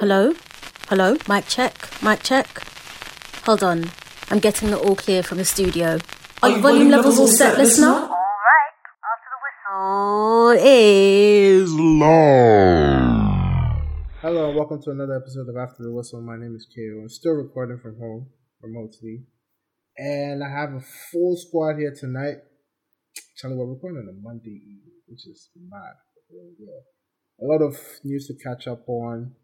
Hello? Hello? Mic check? Mic check? Hold on. I'm getting the all clear from the studio. Are your volume levels all set, listener? Alright, after the whistle is long. Hello and welcome to another episode of After the Whistle. My name is KO. I'm still recording from home remotely. And I have a full squad here tonight. Charlie, we're recording on a Monday evening, which is mad. Yeah. A lot of news to catch up on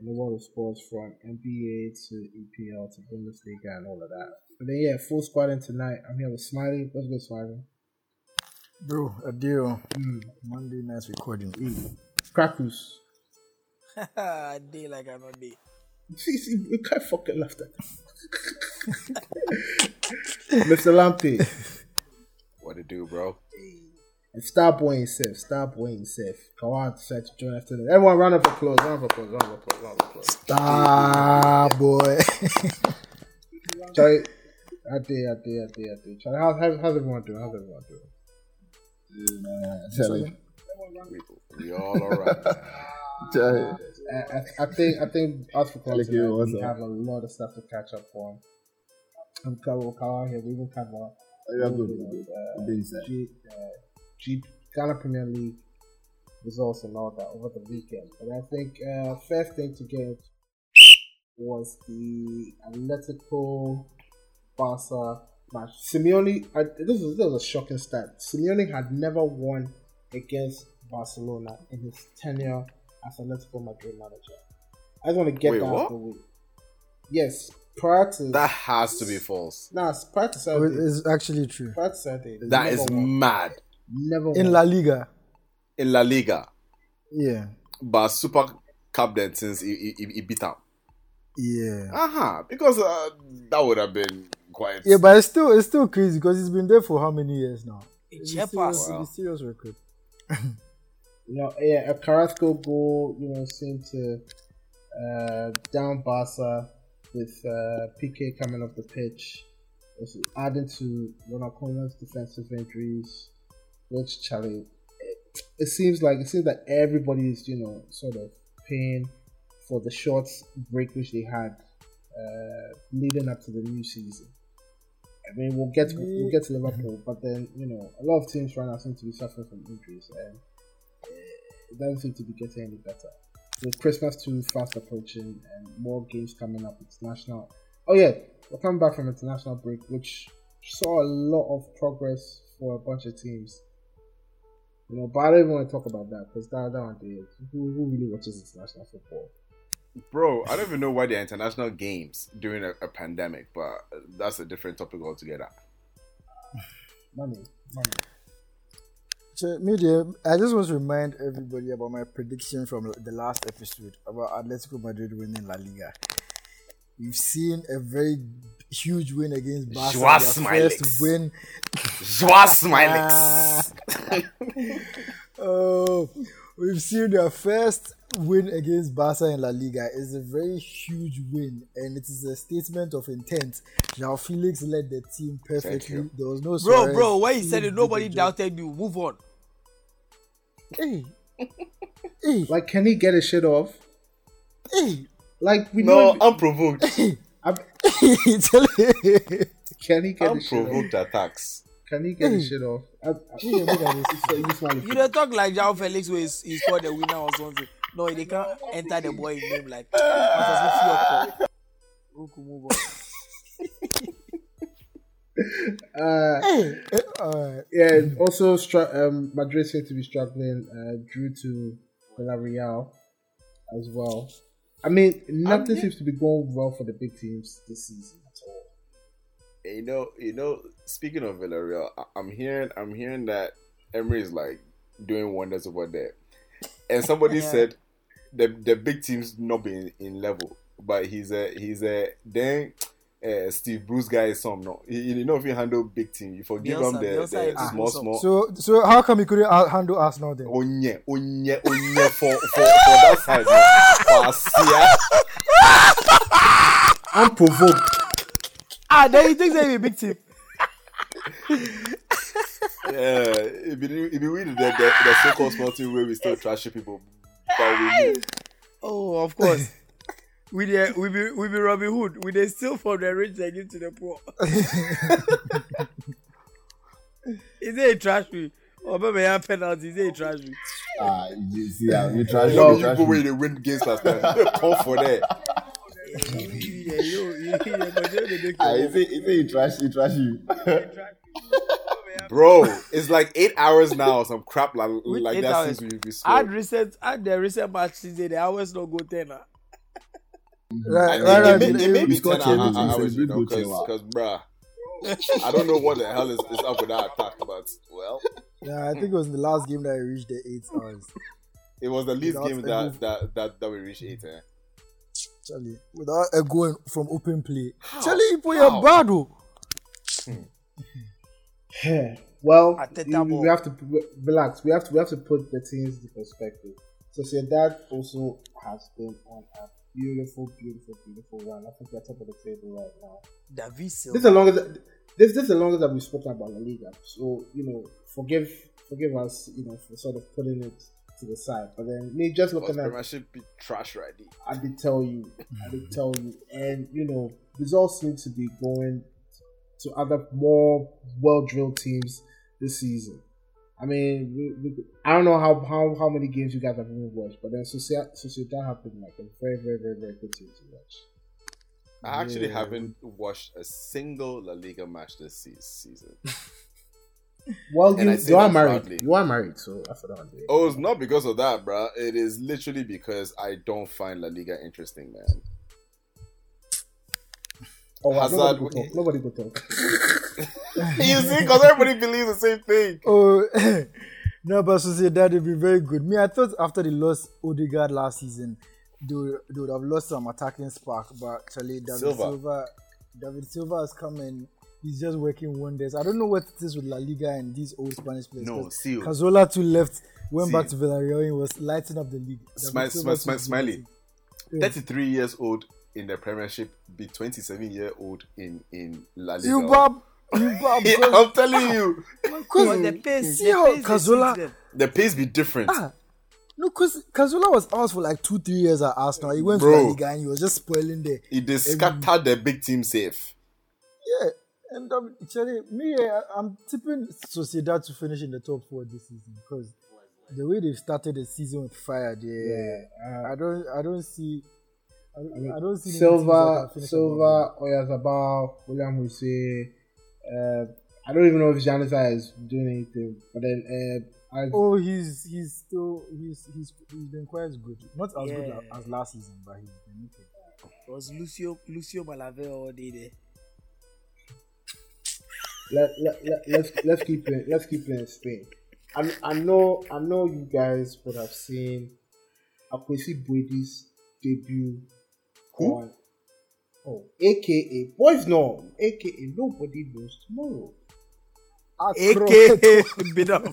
in the world of sports from NBA to EPL to Bundesliga and all of that. But then, yeah, full squad in tonight. I'm here with Smiley. What's good, Smiley? Bro, a deal. Mm. Monday night recording. Mm. Krakus. a day like another day. See, see, you can't fucking laugh at Mr. Lampy. What to do, bro? And Starboy himself, Starboy himself. Come on, set to join us today. Everyone, round of applause, round of applause, round of applause, round of applause. Starboy. Charlie, I did, I did, I did, I did. Charlie, how's, how's, how's everyone doing? How's everyone doing? Charlie. We, we all alright. I, I, I think I think us for tonight, we have a lot of stuff to catch up on. I'm Carol Kawa here. We will cover uh, G, uh, G, Ghana Premier League results and all that over the weekend. But I think uh, first thing to get was the Atletico Barca match. Simeone, I, this, was, this was a shocking stat. Simeone had never won against Barcelona in his tenure as Atletico Madrid manager. I just want to get Wait, that what? out of the way. Yes, prior to That has to be false. Nah, prior to Saturday. It's actually true. Prior to Saturday. they That never is won. mad. Never In. La Liga. In La Liga, Yeah. but Super Cup then since he, he, he beat up. Yeah. Uh huh. Because uh, that would have been quite. Yeah, but it's still it's still crazy because he's been there for how many years now? It's It's a serious, Wow. serious record. You know, yeah, a Carrasco goal, you know, seemed to uh, down Barca with uh, Piqué coming off the pitch. Also adding to Ronald Koeman's defensive injuries, which Charlie, it, it seems like it seems that everybody is, you know, sort of paying for the short break which they had uh, leading up to the new season. I mean, we'll get we'll get to Liverpool, but then you know a lot of teams right now seem to be suffering from injuries, and uh, it doesn't seem to be getting any better. With Christmas too fast approaching and more games coming up, international. Oh yeah, we're coming back from international break, which saw a lot of progress for a bunch of teams. You know, but I don't even want to talk about that because that that one day, who, who really watches international football? Bro, I don't even know why they're international games during a, a pandemic, but that's a different topic altogether. Money, money. So, media, I just want to remind everybody about my prediction from the last episode about Atletico Madrid winning La Liga. We've seen a very huge win against Barca. Joao their Smilex. first win. Joao Smilex. oh, we've seen their first win against Barca in La Liga. It's a very huge win, and it is a statement of intent. Now Felix led the team perfectly. There was no Bro, Suarez. bro, when you He said it, nobody a good job. doubted you. Move on. Hey, hey, Like, can he get his shit off? hey, Like, we No, know. unprovoked. I'm- Tell him. can he get his shit off? unprovoked attacks. Can he get his shit off? I, I, Yeah, look at this. so you smile. You don't talk like Joao Felix where he's, he scored the winner or something. No, they can't enter the boy's name like. Ruku, move on. Uh, Hey, eh, alright. yeah. and Also, str- um, Madrid seem to be struggling. Uh, drew to Villarreal as well. I mean, nothing seems to be going well for the big teams this season at all. You know, you know. Speaking of Villarreal, I- I'm hearing, I'm hearing that Emery is like doing wonders over there, and somebody Yeah. said the the big teams not being in level, but he's a he's a then uh, Steve Bruce guy is some no. He, you know if you handle big team, you forgive Bielsa- him the, Bielsa the is small small. So, so how come he couldn't handle us now then? Onye, onye, onye for, for, for that side. no. For Asia. Unprovoked. Ah, then he thinks they're a big team. Yeah, if be, if be we the, the, the so-called small team where we still trash people, but we Oh, of course. We dey we be we be Robin Hood. We dey steal from the rich and give to the poor. Is it a trash me? Or maybe I have penalty. Is it a trash me? Ah, you see, ah, you trash You know, you you trash go me. where they win games last time. They come for that. Yeah, you, yeah, you, you, yeah, but you make Ah, your you say, you say you trash, you trash you. Bro, it's like eight hours now, some crap like, like that hours? since we, we Add scored. recent, add the recent match season. The hours no go ten. ah. Right, And right, it, right. it, may, it may be 10 hours, hours you know, said we go because, chill bruh, I don't know what the hell is, is up with that attack, but, well, Yeah, I think it was the last game that I reached the eight hours. it was the least Without game that, move. that, that, that we reached eight, eh? Charlie, without a goal from open play. How? Charlie, boy, How? you're bad, oh. well, we, we have to p- relax. We have to we have to put the teams into perspective. So, Sociedad also has been on a beautiful, beautiful, beautiful one. I think they're top of the table right now. David This is the longest. This, this is the longest that we've spoken about La Liga. So you know, forgive forgive us, you know, for sort of putting it to the side. But then me just Because looking at Premiership be trash ready. I did tell you. I did tell you. And, you know, results seem to be going to other more well drilled teams this season. I mean, we, we, I don't know how, how, how many games you guys have even watched, but then Sociedad, Sociedad have been like a very, very, very, very good team to watch. I actually Yeah. haven't watched a single La Liga match this season. Well, And you, you are married. proudly. You are married, so that's what I'm doing. Oh, it's not because of that, bruh. It is literally because I don't find La Liga interesting, man. Oh, Hazard- nobody could talk. Nobody could talk. you see, because everybody believes the same thing. Oh, no, but Sociedad will be very good. Me, I thought after they lost Odegaard last season, they would, they would have lost some attacking spark. But actually, David Silva. Silva. David Silva has come and he's just working wonders. I don't know what it is with La Liga and these old Spanish players. No, see, Cazorla too left, went See. back to Villarreal and was lighting up the league. Smi- David Silva smi- too smi- is Smiley. amazing. 33 years old in the Premiership, be 27 year old in in La Liga. You bab, you bab. Yeah, I'm telling you, But the pace, See the how pace dey Cazorla- suit them. the pace be different. Ah, no, because Cazorla was out for like two, three years at Arsenal. He went Bro. to La Liga and he was just spoiling there. It they scattered the big team safe. Yeah, and um, Charlie, me, eh, I'm tipping Sociedad to finish in the top four this season because the way they've started the season with fire, they, Yeah, uh, I don't, I don't see, I, I don't see many Silva, can finish above. Silva, Oyarzabal, William Hussein. Uh, I don't even know if Januzaj is doing anything, but then uh, I, Oh, he's he's still he's he's he's been quite good. Not as good Yeah. as last season, but he's been okay. It was Lucio Lucio Malave all day there. let, let, let, let's let's keep it let's keep it in Spain. I, I know I know you guys would have seen Akwasi Boadi's debut on oh aka boys know aka nobody knows tomorrow. AK bit up.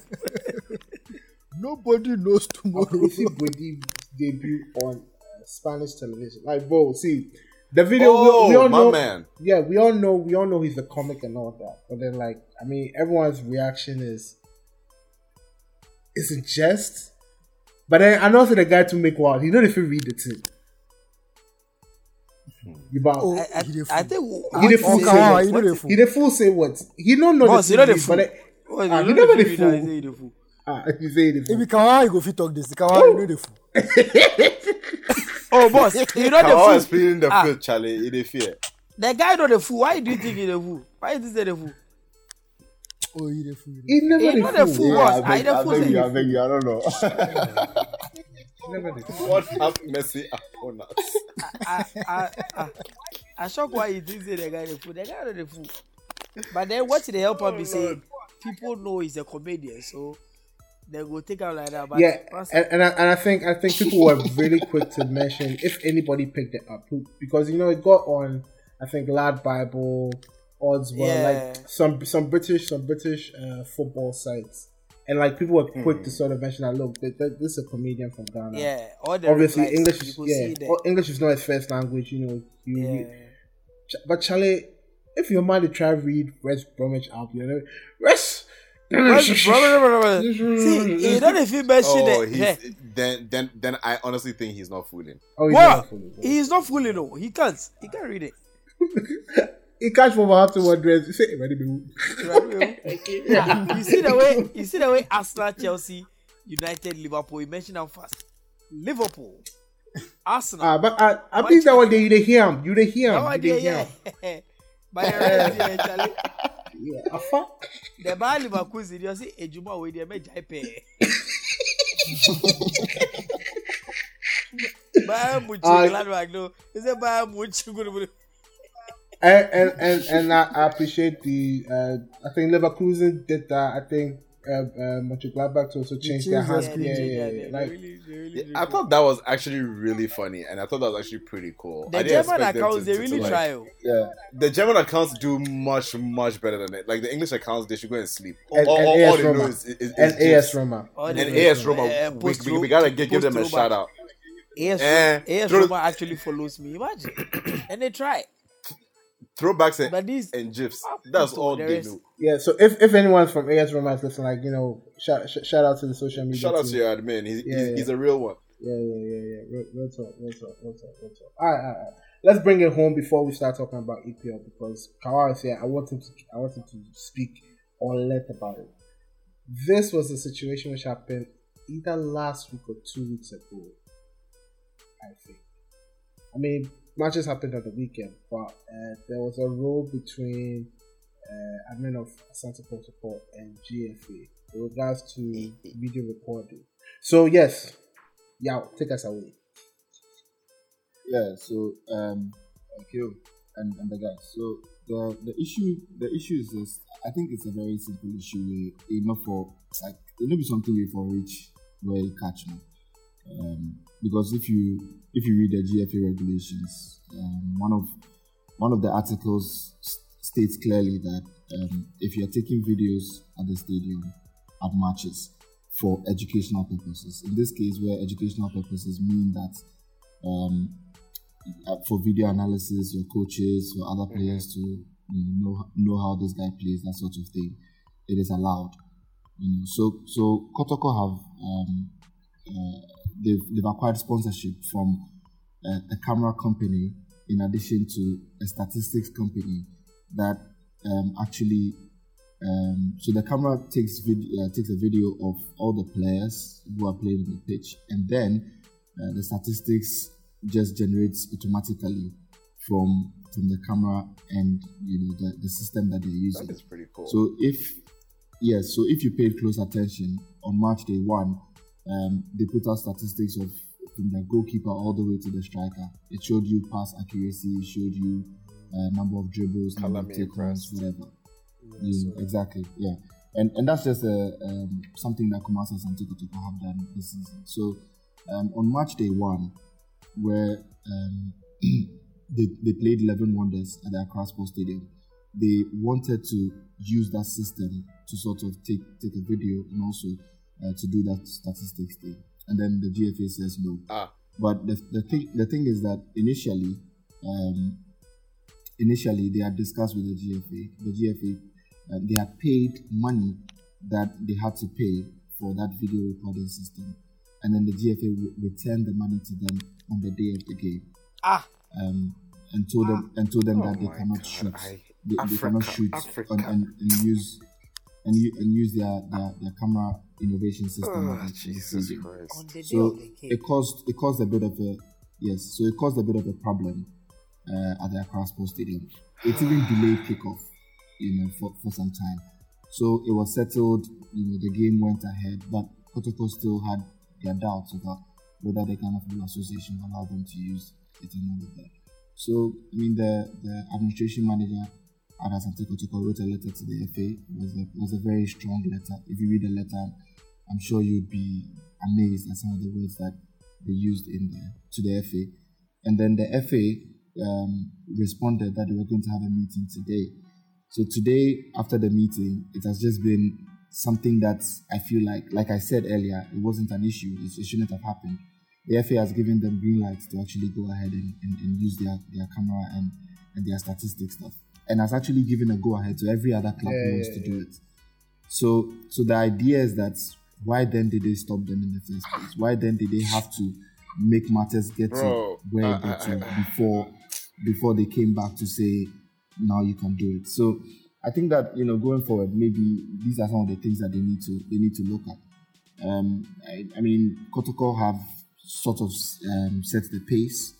Nobody knows tomorrow. Boadi's debut on uh, Spanish television. Like bro, see the video Oh, we, we all my know man. yeah, we all know we all know he's a comic and all that. But then like I mean everyone's reaction is is a jest. But then I know the guy to make wild. He know if you read the thing. You bow. Oh, I, I, he dey I fool. think He the Oh, fool come say on, what? he no dey fool. He the fool say what? He don't know Boss, the you know the thing, fool. but then, Oh, Ah, you you know know the the fool. fool. You say the fool. ah, he say the If fool. he Kawa, he go fit talk this. The Kawa, you know the fool. Oh, boss, you know Kawa is the fool. playing the Ah. field, Charlie. It is fear. The guy know the fool. Why do you think he the fool? Why do you say the fool? Oh, he the fool. He never He the know the fool. fool. Yeah, boss, I I beg, the I fool beg say you, you I beg you, I don't know. Never the fool. What have mercy upon us? I, I, I, I shock why you didn't say the guy the fool. The guy know the fool. But then what did the help him oh, be say people know he's a comedian, so they go take out like that. But yeah, and, and, I, and I think I think people were really quick to mention if anybody picked it up because you know it got on I think Lad Bible odds were Yeah. like some some British some British uh, football sites and like people were quick to hmm. sort of mention that look th- th- this is a comedian from Ghana yeah, all the obviously English is yeah see that. English is not his first language you know you, yeah. you- but Charlie if your man to try read West Bromwich Albion you know, West What's the problem? See, he don't even mention Oh, it. Yeah. then then then I honestly think he's not fooling. Oh, he's What? not fully. He's not fooling no. He can't. He can't read it. He catch from after one dress. He say, "Ready, boo." you see the way you see the way Arsenal, Chelsea, United, Liverpool. You mention them fast. Liverpool, Arsenal. Ah, but I, I think that one day you dey hear him. You dey hear no him. You idea, dey hear yeah. him. But yeah, yeah, Charlie. Yeah, afa. the bar Liverpool is you see ejuma wey dey make jai pay. Bayern Munich, Ah. Gladbach, no. Is it Bayern Munich? and and and, and I, I appreciate the. Uh, I think Leverkusen did that. I think uh, uh, Mönchengladbach to also change their changed hands. their Yeah, screen. yeah, yeah. Like, really, really did I thought that was actually really funny, and I thought that was actually pretty cool. the I didn't German accounts to- they to- really to, like- try. Yeah. The German accounts do much, much better than it. Like the English accounts, they should go and sleep. And- all, and all, AS all they know Roma. is, is, is and AS Roma. And AS Roma. eh, we, we, we gotta give, give them a shout out. AS, Eh, AS Roma actually follows me. Imagine. and they try. Throwbacks and, But these and gifs. That's all they is- know. Yeah, so if, if anyone's from AS Romance is listening, like you know, shout, sh- shout out to the social media. Shout out to your admin. He's, Yeah, he's, yeah. he's a real one. Yeah, yeah, yeah, yeah. Real, real talk, real talk, real talk, real talk. All right, all right, all right. Let's bring it home before we start talking about EPL because Kawhi is here. I want him to, I want him to speak or let about it. This was a situation which happened either last week or two weeks ago. I think. I mean, matches happened at the weekend, but uh, there was a row between uh, admin of Asante Kotoko and GFA in regards to video recording. So yes, yeah, take us away. Yeah, so um you and, and the guys. So the the issue the issue is this I think it's a very simple issue enough for like it may be something we for reach where you catch me. Um because if you if you read the GFA regulations, um, one of one of the articles states clearly that um, if you're taking videos at the stadium at matches for educational purposes, in this case where educational purposes mean that um, uh, for video analysis, your coaches, for other players to you know, know know how this guy plays, that sort of thing. It is allowed. You know, so so Kotoko have um, uh, they've, they've acquired sponsorship from a, a camera company in addition to a statistics company that um, actually um, so the camera takes video uh, takes a video of all the players who are playing on the pitch and then uh, the statistics just generates automatically from from the camera and you know the, the system that they're using. That is pretty cool. So if yes, so if you paid close attention on match day one, um, they put out statistics of from the goalkeeper all the way to the striker. It showed you pass accuracy, it showed you uh, number of dribbles, number of Colour me take-ons, whatever. Yeah, exactly. Yeah, and and that's just a um, something that Kumasa and Tiko Toko have done this season. So um, on match day one, where um, they, they played 11 Wonders at the Accra Sports Stadium, they wanted to use that system to sort of take take a video and also uh, to do that statistics thing. And then the GFA says no. Ah. But the, the thing the thing is that initially, um, initially they had discussed with the GFA. The GFA uh, they had paid money that they had to pay for that video recording system, and then the GFA re- returned the money to them on the day of the game. Ah. Um, and told them and told them Oh that they cannot God, shoot. I- they, they cannot shoot and, and, and use and, u- and use their, their, their camera innovation system. Oh, Jesus stadium. On Christ. the So of the game. it caused it caused a bit of a yes. So it caused a bit of a problem uh, at the Accra Sports Stadium. It even delayed kickoff, you know, for, for some time. So it was settled. You know, the game went ahead, but Kotoko still had their doubts about whether the kind of new association allowed them to use it and all of that. So I mean, the the administration manager at Asante Kotoko wrote a letter to the FA. It was a, was a very strong letter. If you read the letter, I'm sure you'd be amazed at some of the words that they used in there to the FA. And then the FA um, responded that they were going to have a meeting today. So today, after the meeting, it has just been something that I feel like, like I said earlier, it wasn't an issue. It, it shouldn't have happened. The FA has given them green lights to actually go ahead and, and, and use their, their camera and, and their statistics stuff. And has actually given a go ahead to every other club Yeah, who wants yeah, to do it. So, so the idea is that why then did they stop them in the first place? Why then did they have to make matters get Bro, to where I- it got to I- before before they came back to say now you can do it? So I think that you know going forward, maybe these are some of the things that they need to they need to look at. Um, I, I mean, Kotoko have sort of um, set the pace.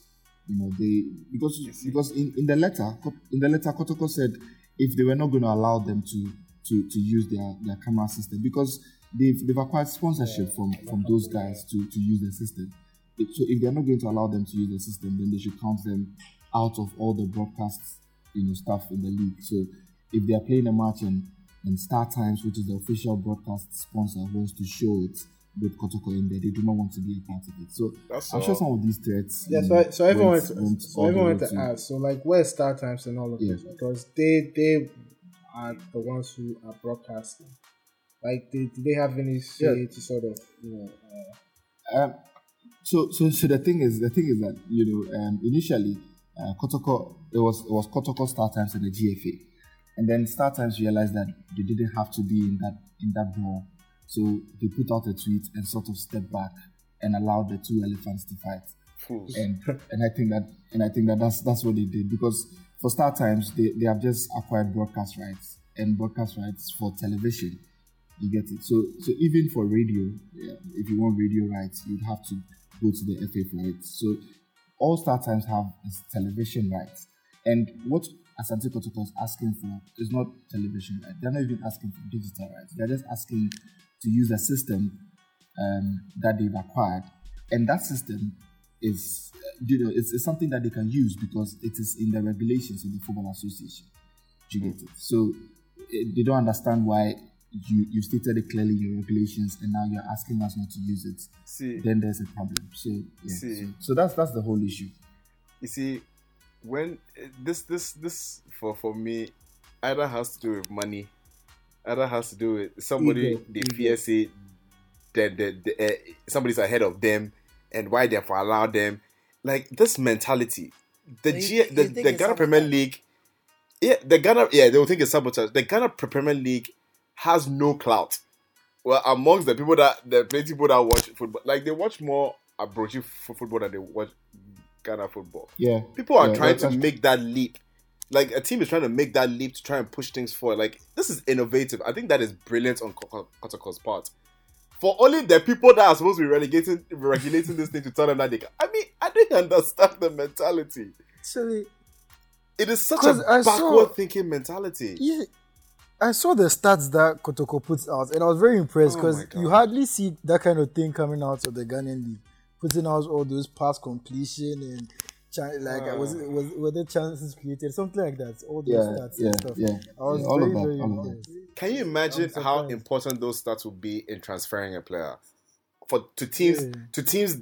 You know, they because because in, in the letter in the letter Kotoko said if they were not going to allow them to to, to use their, their camera system because they've they've acquired sponsorship from from those guys to, to use the system. So if they're not going to allow them to use the system, then they should count them out of all the broadcasts, you know, stuff in the league. So if they are playing a match and, and Star Times, which is the official broadcast sponsor, wants to show it with Kotoko in there, they do not want to be a part of it. So That's I'm all. sure some of these threats. Yeah, so, I, so everyone went- went, went so everyone went to to- ask. So like, where's Star Times and all of Yeah. this? Because they they are the ones who are broadcasting. Like, they, do they have any say to sort of you know? Uh, Um, so, so, so the thing is, the thing is that you know, um, initially, uh, Kotoko, it was it was Kotoko Star Times and the GFA, and then Star Times realized that they didn't have to be in that in that brawl, so they put out a tweet and sort of stepped back and allowed the two elephants to fight Fools. and and I think that and I think that that's that's what they did because for Star Times they, they have just acquired broadcast rights and broadcast rights for television. You get it. So so even for radio, yeah, if you want radio rights, you'd have to go to the FA for it. So all Star Times have is television rights, and what Asante Kotoko is asking for is not television rights. They're not even asking for digital rights. They're just asking to use a system um, that they've acquired, and that system is uh, you know it's, it's something that they can use because it is in the regulations of the football association. You get it? So eh, they don't understand why you you stated it clearly in your regulations, and now you're asking us not to use it. See, Then there's a problem. So yeah, See. so, so that's that's the whole issue. you see, when uh, this this this for for me, either has to do with money, either has to do with somebody Ego, they ego. fear say that the, the, uh, somebody's ahead of them and why therefore allow them. Like this mentality, the So you G, thi- the, the it's Ghana Premier sabotage? League, yeah, the Ghana yeah they will think it's sabotage. The Ghana Premier League has no clout. Well, amongst the people that the plenty people that watch football, like they watch more Abrochi f- football than they watch Ghana football. Yeah, People are Yeah, trying to make that leap. Like a team is trying to make that leap to try and push things forward. Like this is innovative. I think that is brilliant on Ko- Kotoko's part. For only the people that are supposed to be relegating regulating this thing to tell them that they can. I mean, I don't understand the mentality. Actually, It is such a I saw- backward thinking mentality. yeah, I saw the stats that Kotoko puts out, and I was very impressed Oh because God. you hardly see that kind of thing coming out of the Ghanaian league, putting out all those pass completion and chan- like Ah. was it was were there chances created something like that. All those yeah, stats yeah, and stuff. yeah. I was yeah, all very of very all of impressed. Can you imagine how important those stats would be in transferring a player for to teams Yeah. to teams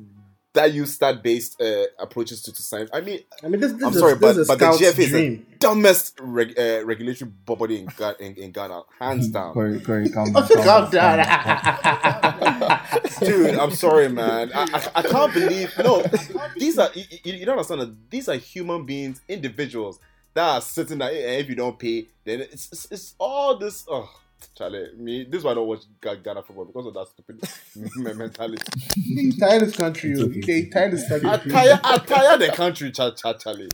that use stat based uh, approaches to, to sign? I mean, I mean, this, this I'm is sorry, this but, is a but the scout's GFA is the dumbest reg, uh, regulatory body in, Ga- in, in Ghana, hands down. Corey, Corey, calm down. Calm down. Dude, I'm sorry, man. I, I, I can't believe. No, these are you, you you don't understand that these are human beings, individuals that are sitting there. And if you don't pay, then it's it's, it's all this. Oh, Charlie, me. This is why I don't watch Ghana football because of that stupid me- mentality. You tired this country, you. okay. Okay, tired this I country. tire, I tire the country, cha, cha, Charlie.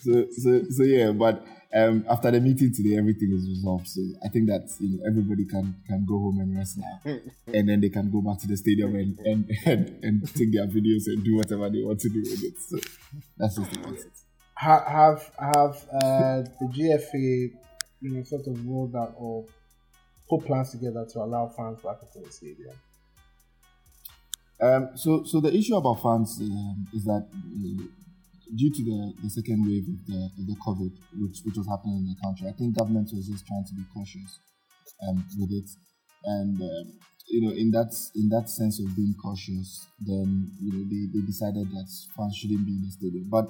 so, so, so yeah, but um, after the meeting today, everything is resolved. So I think that you know everybody can can go home and rest now, and then they can go back to the stadium and and, and, and take their videos and do whatever they want to do with it. So that's just about it. Ha- have have uh, the GFA, you know, sort of rolled out or put plans together to allow fans back into the stadium. Um, so, so the issue about fans um, is that uh, due to the, the second wave of the, of the COVID, which, which was happening in the country, I think government was just trying to be cautious um, with it, and um, you know, in that in that sense of being cautious, then you know they, they decided that fans shouldn't be in the stadium. But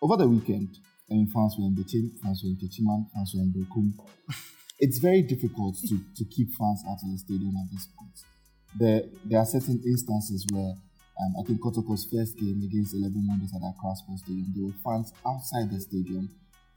over the weekend, I mean, fans were in Bechem, fans were in Techiman, fans were in Berekum. It's very difficult to, to keep fans out of the stadium at this point there there are certain instances where um, I think Kotoko's first game against 11 Wonders at Accra Sports Stadium, there were fans outside the stadium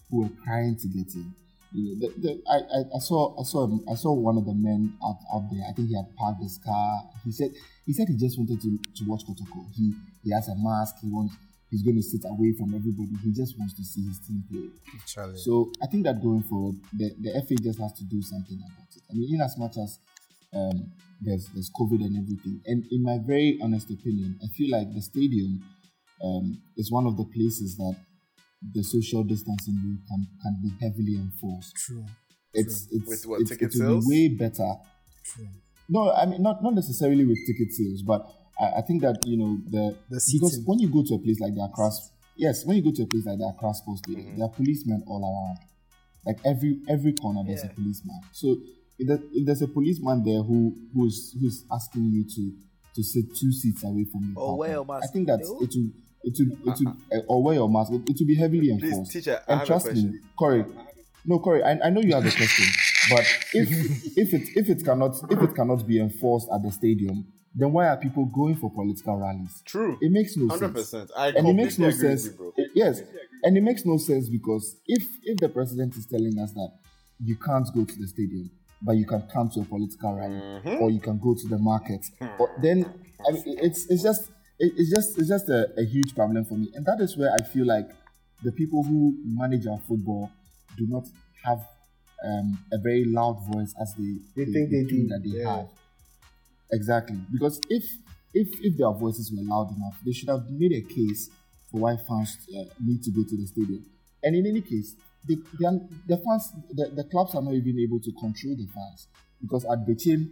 who were crying to get in. You know, the, the, I, I, saw I saw I saw one of the men out, out there. I think he had parked his car. He said he said he just wanted to, to watch Kotoko. He he has a mask. He wants he's going to sit away from everybody. He just wants to see his team play. Charlie. So I think that going forward, the, the FA just has to do something about it. I mean, in as much as um, there's there's COVID and everything, and in my very honest opinion, I feel like the stadium um, is one of the places that the social distancing rule can, can be heavily enforced. True. It's it's With what, it's, ticket sales? be way better. True. No, I mean not not necessarily with ticket sales, but I, I think that you know the, The because when you go to a place like the Accra, yes, when you go to a place like the Accra Sports Stadium, Mm-hmm. there are policemen all around. Like every every corner, there's a policeman. So if, there, if there's a policeman there who who's who's asking you to to sit two seats away from your Or wear partner, your I think that They will. it will it will it will uh, or wear your mask. It, it will be heavily Please, enforced. teacher, I and have a trust me, question. Corey. No, Corey, I, I know you have a question, but if if it if it cannot if it cannot be enforced at the stadium, then why are people going for political rallies? True. It makes no Hundred sense. percent. I And it completely makes no agree sense. with you, bro. it- yes, and it makes no sense because if if the president is telling us that you can't go to the stadium, but you can come to a political rally, Mm-hmm. or you can go to the market, or then I mean, it's it's just it- it's just it's just a, a huge problem for me, and that is where I feel like the people who manage our football do not have um, a very loud voice as they They think they do, that they yeah. have. Exactly, because if if if their voices were loud enough, they should have made a case for why fans uh, need to go to the stadium. And in any case, the the, fans, the, the clubs are not even able to control the fans because at Bechem,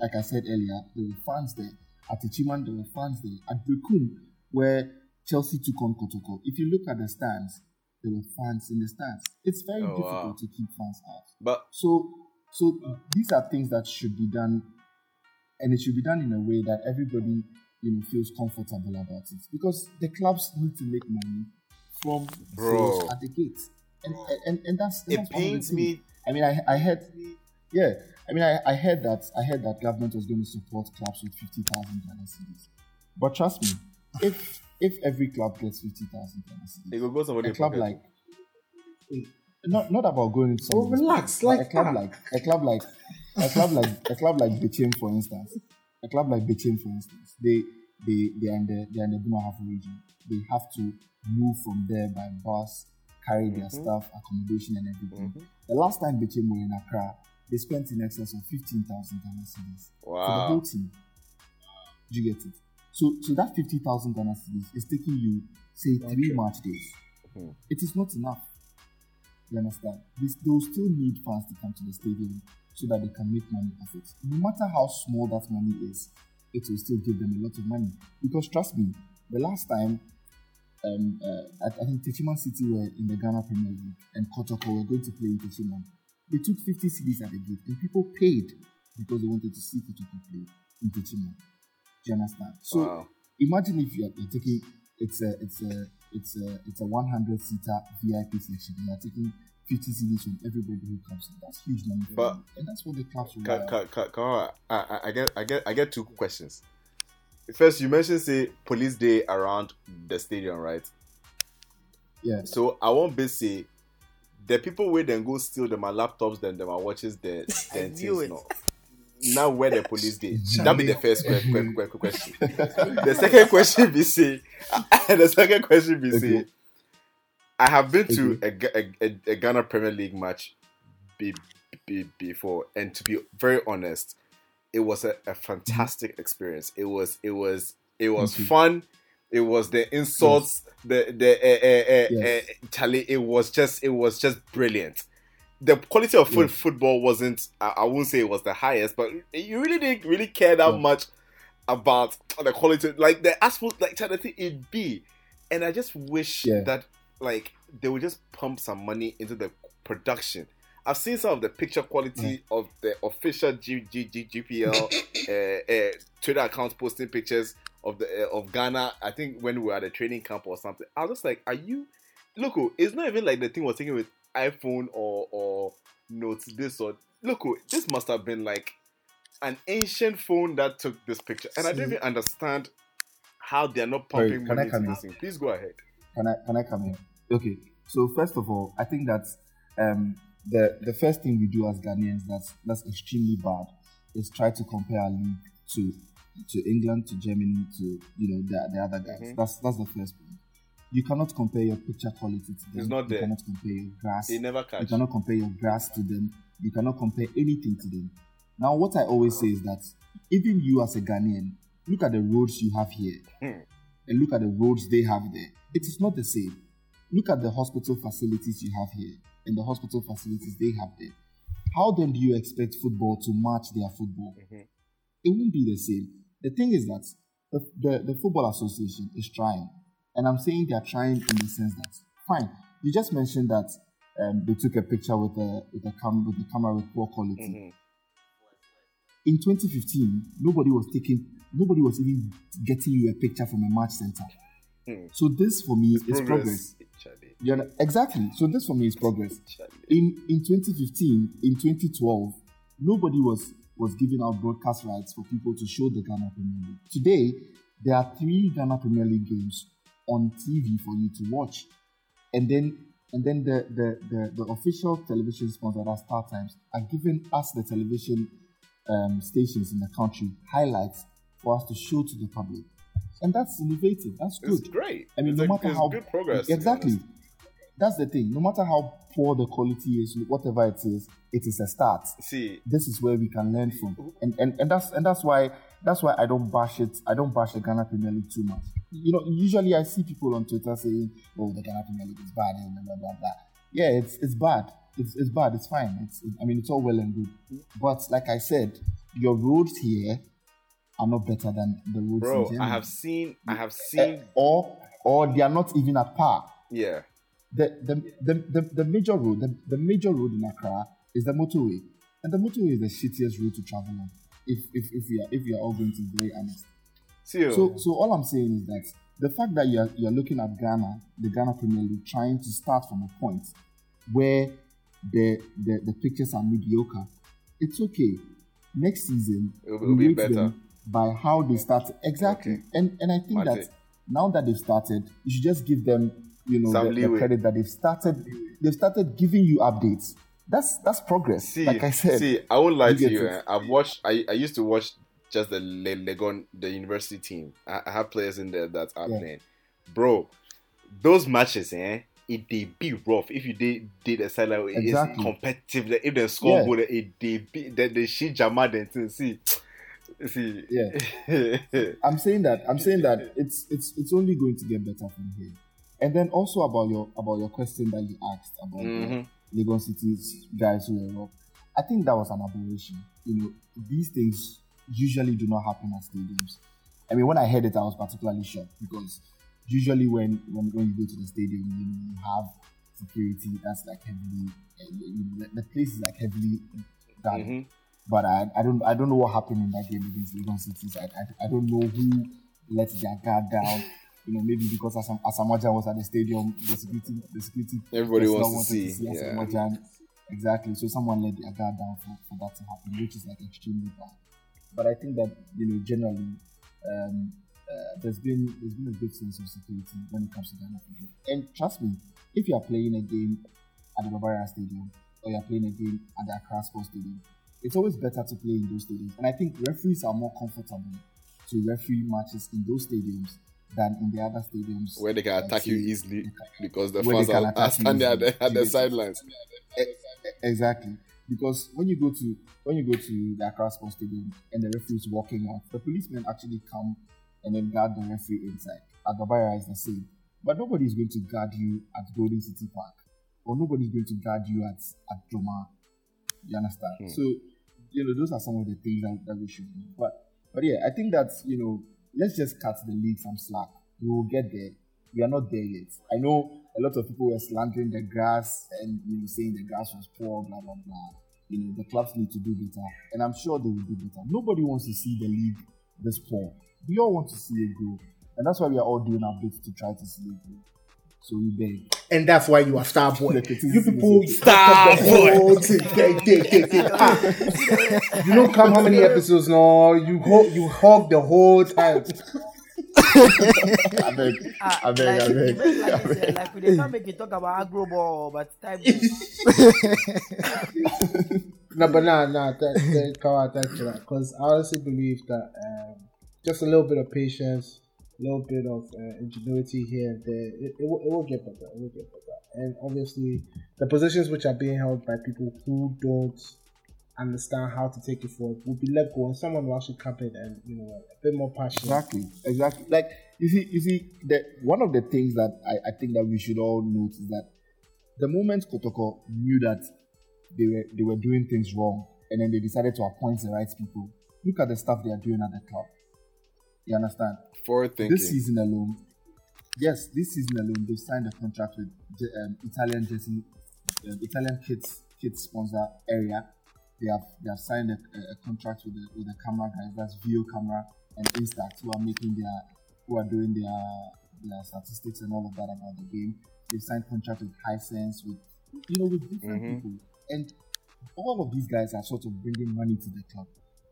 like I said earlier, there were fans there. At Techiman, there were fans there. At Berekum, where Chelsea took on Kotoko, if you look at the stands, there were fans in the stands. It's very Oh, difficult wow. to keep fans out. But So, so these are things that should be done, and it should be done in a way that everybody, you know, feels comfortable about it. Because the clubs need to make money from Bro. sales at the gate, and and, and that's and it that's the pains things. me. I mean, I I heard, yeah, I mean, I, I heard that I heard that government was going to support clubs with fifty thousand Ghana cedis, but trust me, if if every club gets fifty thousand Ghana It cedis, will go somebody a club pocket. like not not about going into Oh, relax, pocket, like a club that. like a club like a club like a club like Bechem, for instance, a club like Bechem, for instance, they they they are in the they are in the Brong-Ahafo region. They have to move from there by bus, carry their stuff, accommodation, and everything. The last time Bechem were in Accra, they spent in excess of fifteen thousand Ghana cedis for the whole team. Do you get it? So so that fifty thousand Ghana cedis is taking you say three match days. Mhm. It is not enough. You understand? This, they will still need fans to come to the stadium so that they can make money off it. No matter how small that money is, it will still give them a lot of money. Because trust me, the last time um, uh, I, I think Techiman City were in the Ghana Premier League and Kotoko were going to play in Techiman, they took 50 cedis at the gate and people paid because they wanted to see Kotoko play in Techiman. Do you understand? So Wow. imagine if you're, you're taking it's a it's a it's a it's a 100 seater VIP section. and You're taking 50 cedis from everybody who comes in. That's huge money. But- them. and that's what the clubs will Ka- ka- ka- ka- I, I, I get I get I get two questions. First, you mentioned say police day around the stadium, right? Yeah. So I won't be say the people where then go steal them my laptops, then them my watches, the then knew things no. Now where the police did. That be the first que- que- que- que- question. the second question be say, the second question be say. I have been to a, a, a, Ghana Premier League match be, be, before, and to be very honest, it was a, a fantastic experience. It was it was it was you. fun. It was the insults, the the uh, uh, uh, Yes. Charlie. It was just it was just brilliant. The quality of foot, Yes. football wasn't. I, I won't say it was the highest, but you really didn't really care that Yeah. much about the quality. Like the asphalt, like Charlie, it be. And I just wish Yeah. that like they would just pump some money into the production. I've seen some of the picture quality of the official G, G, G, GPL uh, uh, Twitter accounts posting pictures of the uh, of Ghana. I think when we were at a training camp or something. I was just like, "Are you?" Look, oh, it's not even like the thing was taken with iPhone or or notes this or look. oh, This must have been like an ancient phone that took this picture, and I don't even understand how they're not pumping can money I into come in? this thing. Please go ahead. Can I can I come in? Okay. So first of all, I think that um, the the first thing we do as Ghanaians that's that's extremely bad is try to compare our league to to England, to Germany, to you know the, the other guys. Mhm. That's that's the first point. You cannot compare your picture quality to them. It's not you there. cannot compare your grass. They never catch. You cannot compare your grass to them. You cannot compare anything to them. Now, what I always say is that even you as a Ghanaian, look at the roads you have here Hmm. and look at the roads they have there. It is not the same. Look at the hospital facilities you have here and the hospital facilities they have there. How then do you expect football to match their football? Mhm. It won't be the same. The thing is that the, the, the Football Association is trying. And I'm saying they're trying in the sense that, fine, you just mentioned that um, they took a picture with a, with, a cam- with a camera with poor quality. Mhm. In 2015, nobody was taking, nobody was even getting you a picture from a match center. Hmm. So this for me is progress. You know, exactly. So this for me is progress. In in 2015, in 2012, nobody was was giving out broadcast rights for people to show the Ghana Premier League. Today, there are three Ghana Premier League games on TV for you to watch, and then and then the the the, the official television sponsor, that's Star Times, are giving us the television um, stations in the country highlights for us to show to the public, and that's innovative. That's good. It's great. I mean, it's no a- matter how good progress. exactly, that's the thing. No matter how poor the quality is, whatever it is, it is a start. See, This is where we can learn from, and and, and that's and that's why that's why I don't bash it. I don't bash the Ghana Premier League too much. You know, usually I see people on Twitter saying, "Oh, the Ghana Premier League is bad," and blah blah blah. Yeah, it's it's bad. It's, it's bad. It's fine. It's I mean, it's all well and good. But like I said, your roads here are not better than the roads in bro, Germany. I have seen, I have Eh, seen, or or they are not even at par. yeah. The the, the, the, the major road, the, the major road in Accra is the motorway. And the motorway is the shittiest road to travel on. If if, if we are if we are all going to be very honest. So so all I'm saying is that the fact that you're you're looking at Ghana, the Ghana Premier League, trying to start from a point where the the, the pictures are mediocre, it's okay. Next season It'll it'll be better. by how they started. Exactly. Okay. And and I think that now that they've started, you should just give them, you know, the, the credit that they've started. They've started giving you updates. That's that's progress. see, like I said, see, I won't lie you to you. eh, I've watched. I, I used to watch just the Le- Legon, the university team. I, I have players in there that are Yeah. playing, bro. Those matches, eh? It they be rough. If you did did a side like Exactly. it's competitive. If they score Yeah. goal, it they be the the shit jama then. See, see, Yeah. I'm saying that I'm saying that it's it's it's only going to get better from here. And then also about your about your question that you asked about Mhm. Legon Cities guys who were up. I think that was an aberration. You know, these things usually do not happen at stadiums. I mean, when I heard it, I was particularly shocked because usually when when, when you go to the stadium, you know, you have security that's like heavily, uh, you know, the, place is like heavily guarded. Mhm. But I, I don't I don't know what happened in that game against Legon Cities. I, I, I don't know who let their guard down. You know, maybe because Asam, Asamoah Gyan was at the stadium, the security, the security. Everybody wants to wanted see, yeah. Exactly. So someone let their guard down for, for that to happen, which is like extremely bad. But I think that you know generally um, uh, there's been there's been a good sense of security when it comes to Ghana football. And trust me, if you are playing a game at the Baba Yara Stadium or you're playing a game at the Accra Sports Stadium, it's always better to play in those stadiums. And I think referees are more comfortable to referee matches in those stadiums than in the other stadiums Where they can attack you easily because the fans can are, attack are standing at the, at the sidelines. Eh, eh, eh, exactly. Because when you go to when you go to the Accra Sports Stadium and the referee is walking out, the policemen actually come and then guard the referee inside. At Baba Yara is the same. But nobody is going to guard you at Golden City Park. Or nobody is going to guard you at, at Joma. You understand? Hmm. So, you know, those are some of the things that, that we should do. But but yeah, I think that's you know, let's just cut the league some slack. We will get there. We are not there yet. I know a lot of people were slandering the grass and you know, saying the grass was poor, blah blah blah. You know, the clubs need to do better, and I'm sure they will do better. Nobody wants to see the league this poor. We all want to see it grow, and that's why we are all doing our bit to try to see it grow. So we beg. And that's why you are Starboy. The criticism You people is- stop the whole thing. Take, take, take, take. Ah. You don't come how many episodes no you hog you hog the whole time. I beg, Ah, I beg, I beg, like, I beg. like we dey can't make it talk about agro ball, but time No, but nah, nah, that, that, Kawa, thanks for that. Because I honestly believe that um, just a little bit of patience, a little bit of uh, ingenuity here and there, it, it, will, it will get better. It will get better. And obviously, the positions which are being held by people who don't understand how to take it forward will be let go, and someone will actually come in and you know a bit more passionate. Exactly, exactly. Like you see, you see that one of the things that I, I think that we should all note is that the moment Kotoko knew that they were they were doing things wrong, and then they decided to appoint the right people. Look at the stuff they are doing at the club. You understand? Forward thinking. This season alone, yes, this season alone, they signed a contract with um, Italian um, Italian kids kids sponsor area. They have they have signed a, a, contract with the with the camera guys. That's Vio Camera and Instax who are making their who are doing their their statistics and all of that about the game. They signed contract with Hisense with you know with different Mhm. people, and all of these guys are sort of bringing money to the club.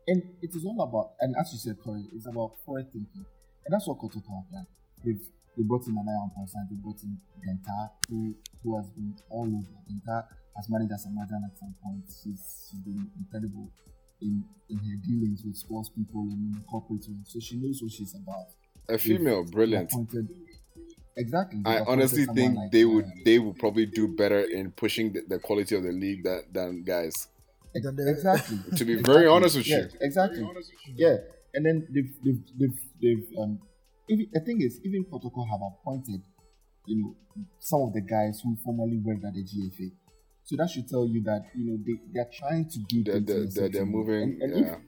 And it is all about, and as you said, Corey, it's about forward thinking. And that's what Kotoko have done. They've they brought in Nana Yaw Amponsah, they brought in Denta, who, who has been all over. Denta has managed as a manager at some point. She's, she's been incredible in, in her dealings with sports people and in the corporate world. So she knows what she's about. a female, They've brilliant. appointed- exactly. I honestly think like, they uh, would they would probably do better in pushing the, the quality of the league than, than guys. Than the- Exactly. To be Exactly. very honest with yeah, you. Exactly. Yeah. And then they've they've they've, they've um even, the thing is even protocol have appointed, you know, some of the guys who formerly worked at the GFA. So that should tell you that, you know, they, they're trying to do They're, things they're, they're, they're moving. And, and yeah. if,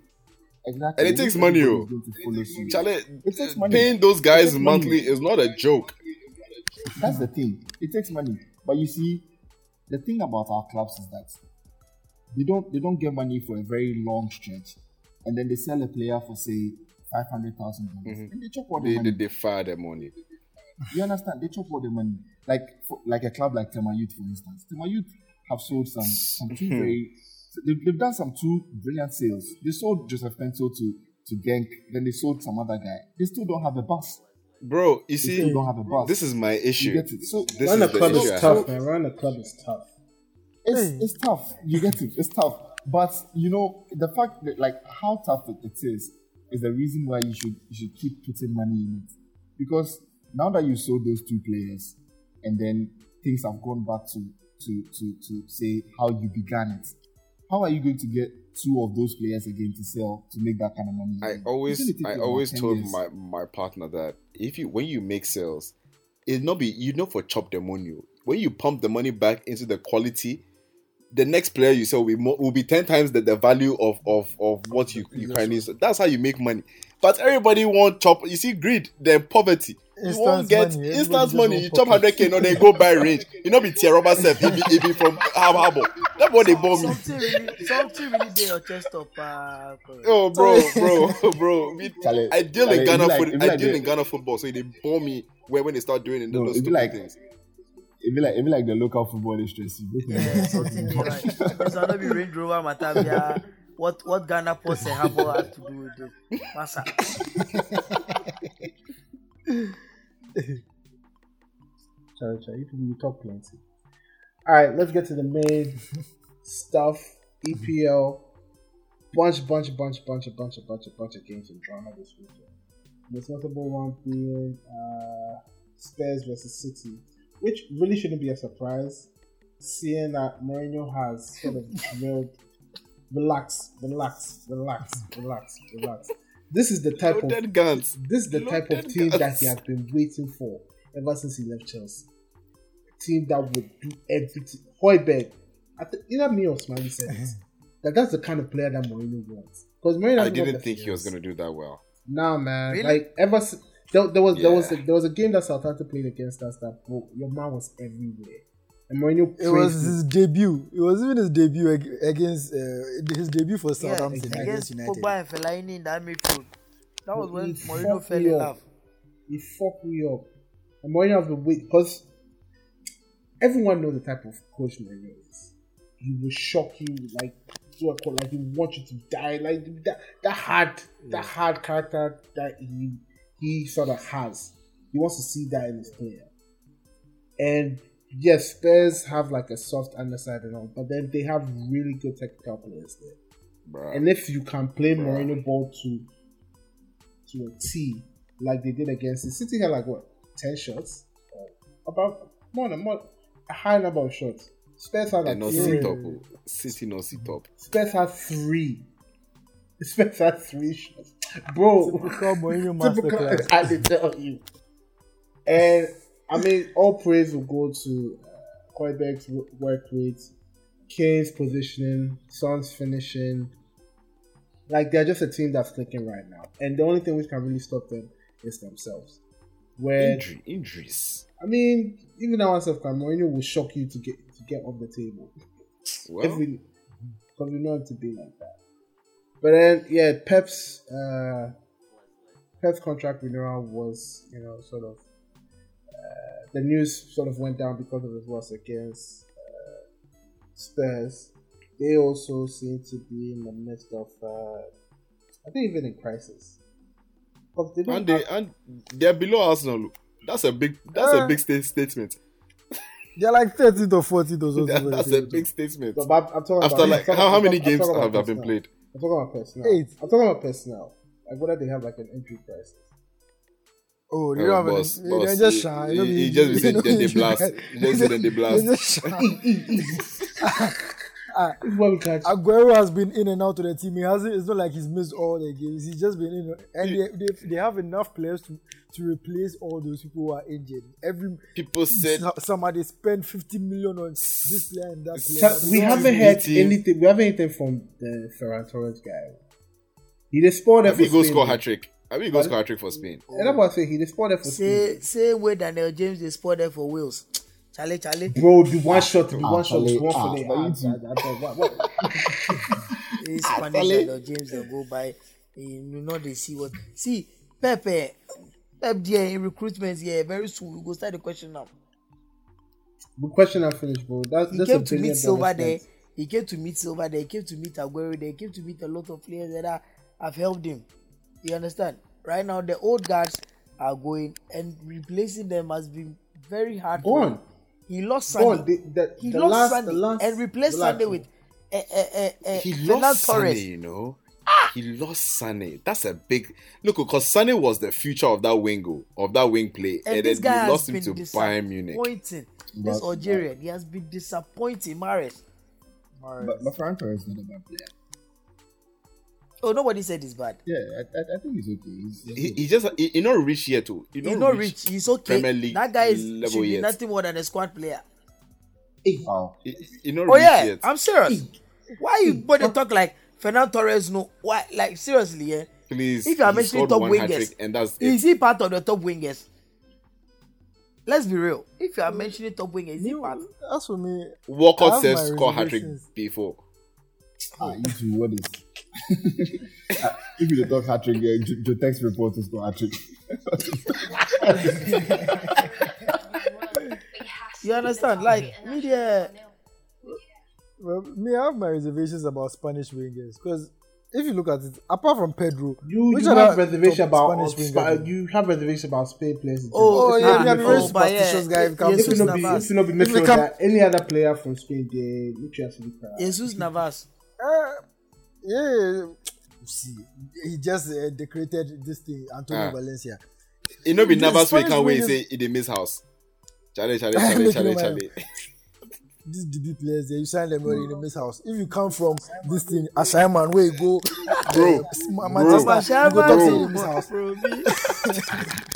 exactly. And it takes money, everybody's oh. going to follow suit, Charlie, It takes money. paying those guys takes money. monthly is not a joke. That's the thing. It takes money. But you see, the thing about our clubs is that they don't they don't get money for a very long stretch, and then they sell a player for say five hundred thousand dollars, mm-hmm. and they chop all the They, money. they, they fire their money. You understand? They chop all the money. Like for, like a club like Tema Youth, for instance. Tema Youth have sold some some two hmm. very they've, they've done some two brilliant sales. They sold Joseph Paintsil to to Genk, then they sold some other guy. They still don't have a bus. Bro, you They see, still don't have a bus. this is my you issue. get it. So This Run is a the club issue is tough, man. Run a club is tough. It's, Hey. it's tough. You get it. It's tough. But you know the fact that like how tough it, it is is the reason why you should you should keep putting money in it. Because now that you sold those two players, and then things have gone back to to to to say how you began it. How are you going to get two of those players again to sell to make that kind of money? I always It's gonna take I always told years. my my partner that if you when you make sales, it not be you not for chop the money. When you pump the money back into the quality, the next player you sell will be more, will be ten times the, the value of, of, of what you, you currently sell. That's how you make money. But everybody want chop. You see, greed, then poverty. You Instant won't get money. Everybody instant money. You chop pocket. hundred k, no, then go buy range. You know, be tier rubber self. It be, it be from Hab Habo. That's what they bought me. something really, something really dey your chest up. Uh, Oh, bro, bro, bro. Me- Charlie, I deal Charlie, in Ghana like- foot, I deal the- in Ghana football, so they bore me when when they start doing it, No, those it stupid like- things. It'd be like it'd be like the local football industry. yeah, something dey right. This one no be Range Rover matter. uh, What what Ghana Post and Harbour have to do with it? Massa. Sorry, sorry. You people you talk plenty. All right, let's get to the main stuff. EPL, bunch, bunch, bunch, bunch, a bunch, a bunch, a bunch of games and drama this weekend. Most notable one being uh, Spurs versus City, which really shouldn't be a surprise, seeing that Mourinho has sort of drilled. Relax, relax, relax, relax, relax. This is the type of guns. this is the type of Loaded team that he has been waiting for ever since he left Chelsea. Team that would do everything. Højbjerg, I think either me or Smiley said it. Uh-huh. That that's the kind of player that Mourinho wants. Because Mourinho I didn't think he was gonna do that well. Nah, man. Really? Like ever since there, there was there was a, there was a game that Southampton played against us that bro, your man was everywhere, and Mourinho It was him. his debut. It was even his debut against uh, his debut for Yeah, Southampton against against United. Pogba and Fellaini in that midfield. That was when He Mourinho fell in love. He fucked me up. And Mourinho have been wait because everyone knows the type of coach Mourinho is. He will shock you like do a call, like he want you to die. Like that that hard that hard character that he he sort of has. He wants to see that in his player. And yes, Spurs have like a soft underside and all, but then they have really good technical players there. Bruh. And if you can play Bruh. Mourinho ball to to a T, like they did against the City, had like what ten shots, about more than more a high number of shots. Spurs had like and not three. sit up. oh. City not sit top. Spurs had three. Spurs had three shots, bro. Typical Mourinho Typical, masterclass. I did tell you. And I mean, all praise will go to uh, Højbjerg's work rate, Kane's positioning, Son's finishing. Like they're just a team that's clicking right now, and the only thing which can really stop them is themselves. Where Injury, injuries. I mean, even our self, Mourinho will shock you to get to get off the table Well, if we because we know it to be like that. But then, yeah, Pep's uh, Pep's contract renewal was, you know, sort of uh, the news sort of went down because of his loss against uh, Spurs. They also seem to be in the midst of, uh, I think, even in crisis. 'Cause they and they and they're below Arsenal. That's a big. That's a Uh, big sta- statement. They're like 30 or 14th or something. That- that's a big statement. But I'm, I'm talking After about, like I'm talking- how, how many I'm games talking have, about have been personnel. played? I'm talking about personnel. Eight. I'm talking about personnel. Like whether they have like an entry crisis. Oh, they Oh, don't have boss, any. boss, They're just he- shy. he- No, he just be saying, no then they blast. He just say, then they blast. They're just shy. This is why we can't. Aguero has been in and out of the team. He hasn't. It's not like he's missed all the games. He's just been in, and they, they, they have enough players to, to replace all those people who are injured. Every People said somebody spend 50 million on this player and that So, player. we haven't heard anything. We haven't anything from the Ferran Torres guy. He just scored there I go score hat trick. I mean, go Pardon? score hat trick for Spain. And that's what I say. He just scored there for Say, Spain. same way Daniel James they scored for Wales. Charlie, Charlie. Bro, the one shot, the Ah, one shot, the Charlie, one ah, for the but you ah, what- This Spanish Daniel James they go by. You know they see what. See, Pepe, Pep there in recruitment yeah very soon we go start the question now. The question I finished, bro. That, He that's came a to meet billion Silva there. He came to meet Silva there. He came to meet Aguero there. He came to meet a lot of players that are, have helped him. You understand? Right now, the old guards are going and replacing them has been very hard. for Gone. Him. He lost Gone. Sunday. The- the- he the lost last- Sunday the last- and replaced the Sunday with uh, uh, uh, uh, He lost Torres. Sane, you know. He lost Sane. That's a big look because Sane was the future of that wing go- of that wing play, And, and, this then guy you has lost him to Bayern Munich. disappointing. This Algerian, he has been disappointing. Mahrez. But, but Ferran Torres is not a bad player. Oh, nobody said he's bad. Yeah, I, I, I think he's okay. He's, he's He, good. he just he, he not rich yet too. He He's not rich. He's okay. Premier League that guy is level should be yet. nothing more than a squad player. Wow. He, he not Oh rich yeah, yet. I'm serious. Why you bother talk like Fernando Torres? No, why? Like seriously, yeah. Please, If you are mentioning top wingers, and that's Is he part of the top wingers? Let's be real. If you are mentioning top wingers, is he You- part? As for me, I Walcott says my score hat trick before. Ah, you two, what is? Ah, if you talk hat trick, yeah, J- J- text reporters go hat trick. You understand? Like media. well, me, I have my reservations about Spanish wingers because if you look at it, apart from Pedro, You, which you have reservation about Spanish Spa- winger? you have reservation about Spain players. Oh. Oh, yeah, not me, be I'm midfield- a very Oh, but superstitious guy. If If you Jesus not be, Navas. if you not be If we come- any other player from Spain, they literally actually cry. Jesus Navas. Uh, yeah, see, he just uh, decorated this thing, Antonio Ah. Valencia. It not be nervous we Spanish can't wait say it in miss house. Charlie, Charlie, Make Charlie, you Charlie, know, Charlie. These DB players, there, you sign them already in the miss house. If you come from this thing, Ashaiman, where you go, Bro, uh, Ma- Manchester, you go talk Bro. say in the miss house.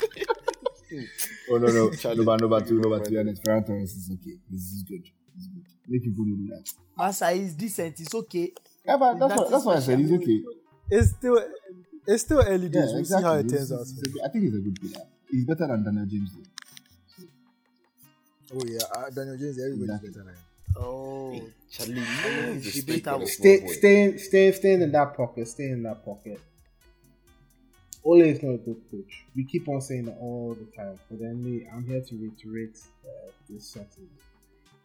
Oh no no, Charlie. no but no but two, no but to be honest, Ferran Torres is okay. This is good. This is good. Make people know that. Massa is decent. It's okay. Yeah, but that's That what, is that's why I said he's okay. It's still, it's still early days. Yeah, we'll exactly. see how it turns out. he's a good- I think he's a good player. He's better than Daniel James. Though. Oh yeah, uh, Daniel James, everybody's Exactly. better than him. Oh, Charlie, you she speak beat on her. a small Stay, boy. staying, staying, staying in that pocket. Stay in that pocket. Ole is not a good coach. We keep on saying that all the time, but then me, I'm here to reiterate uh, this sentence.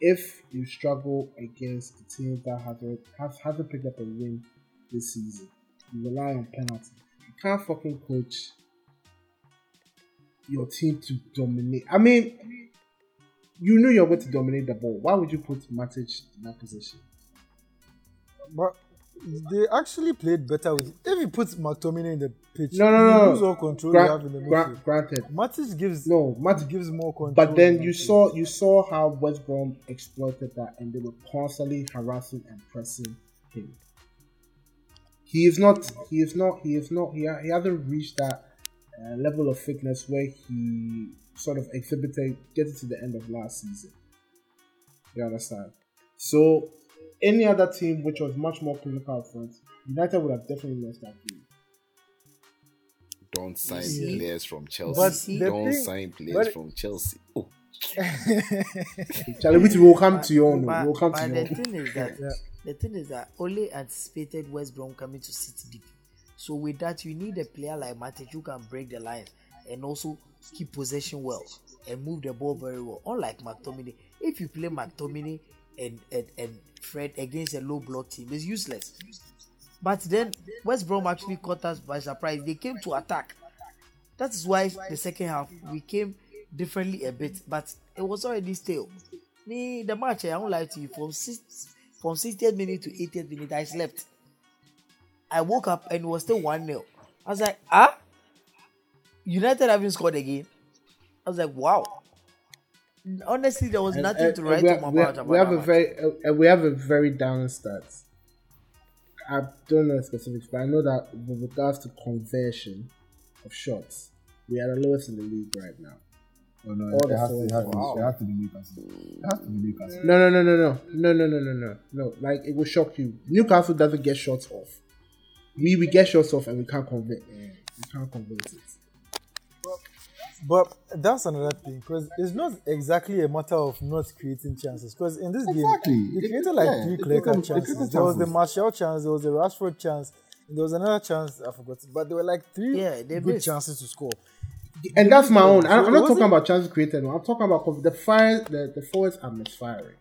If you struggle against a team that hasn't has, hasn't picked up a win this season, you rely on penalty. You can't fucking coach your team to dominate. I mean, you knew you were going to dominate the ball. Why would you put Matic in that position? But they actually played better with. If you put McTominay in the pitch, No, no, you no. lose all control Gra- you have in the midfield. granted, Matic gives no, Matic gives more control. But then you saw you saw how West Brom exploited that, and they were constantly harassing and pressing him. He is not. He is not. He is not. He, he hasn't reached that uh, level of fitness where he sort of exhibited getting to the end of last season. You understand? So, any other team which was much more clinical up front, United would have definitely lost that game. Don't sign see? players from Chelsea. But Don't thing- sign players but- from Chelsea. Oh, Charlie, we will come to your own. But, We'll come to but your the own. thing is that Yeah. the thing is that Ole anticipated West Brom coming to sit deep. So with that, you need a player like Matic who can break the lines and also keep possession well and move the ball very well. Unlike McTominay, if you play McTominay and, and and Fred against a low block team, is useless. But then West Brom actually caught us by surprise. They came to attack. That is why the second half we came differently a bit, but it was already stale. Me, the match, I won't lie to you, from six, from 60th minute to 80th minute, I slept. I woke up and was still 1 0. I was like, ah? United haven't scored again. I was like, wow. Honestly, there was And- nothing and- to write we home have, we about. have, we have a very uh, we have a very down stats. I don't know the specifics, but I know that with regards to conversion of shots, we are the lowest in the league right now. Oh no, All it has, to, it, has to, it has to be Newcastle. It has to be Newcastle. No, no, no, no, no, no, no, no, no, no, no. Like it will shock you. Newcastle doesn't get shots off. We we get shots off and we can't convert. We can't convert it. But that's another thing because it's not exactly a matter of not creating chances. Because in this Exactly. game, they They- created like yeah, three clear cut created- chances. There was the chances. Martial chance, there was the Rashford chance, and there was another chance I forgot. But there were like three Yeah, good missed. chances to score. And that's my own. I- So I'm not talking wasn't- about chances created. no. I'm talking about the fire. The, the forwards are misfiring.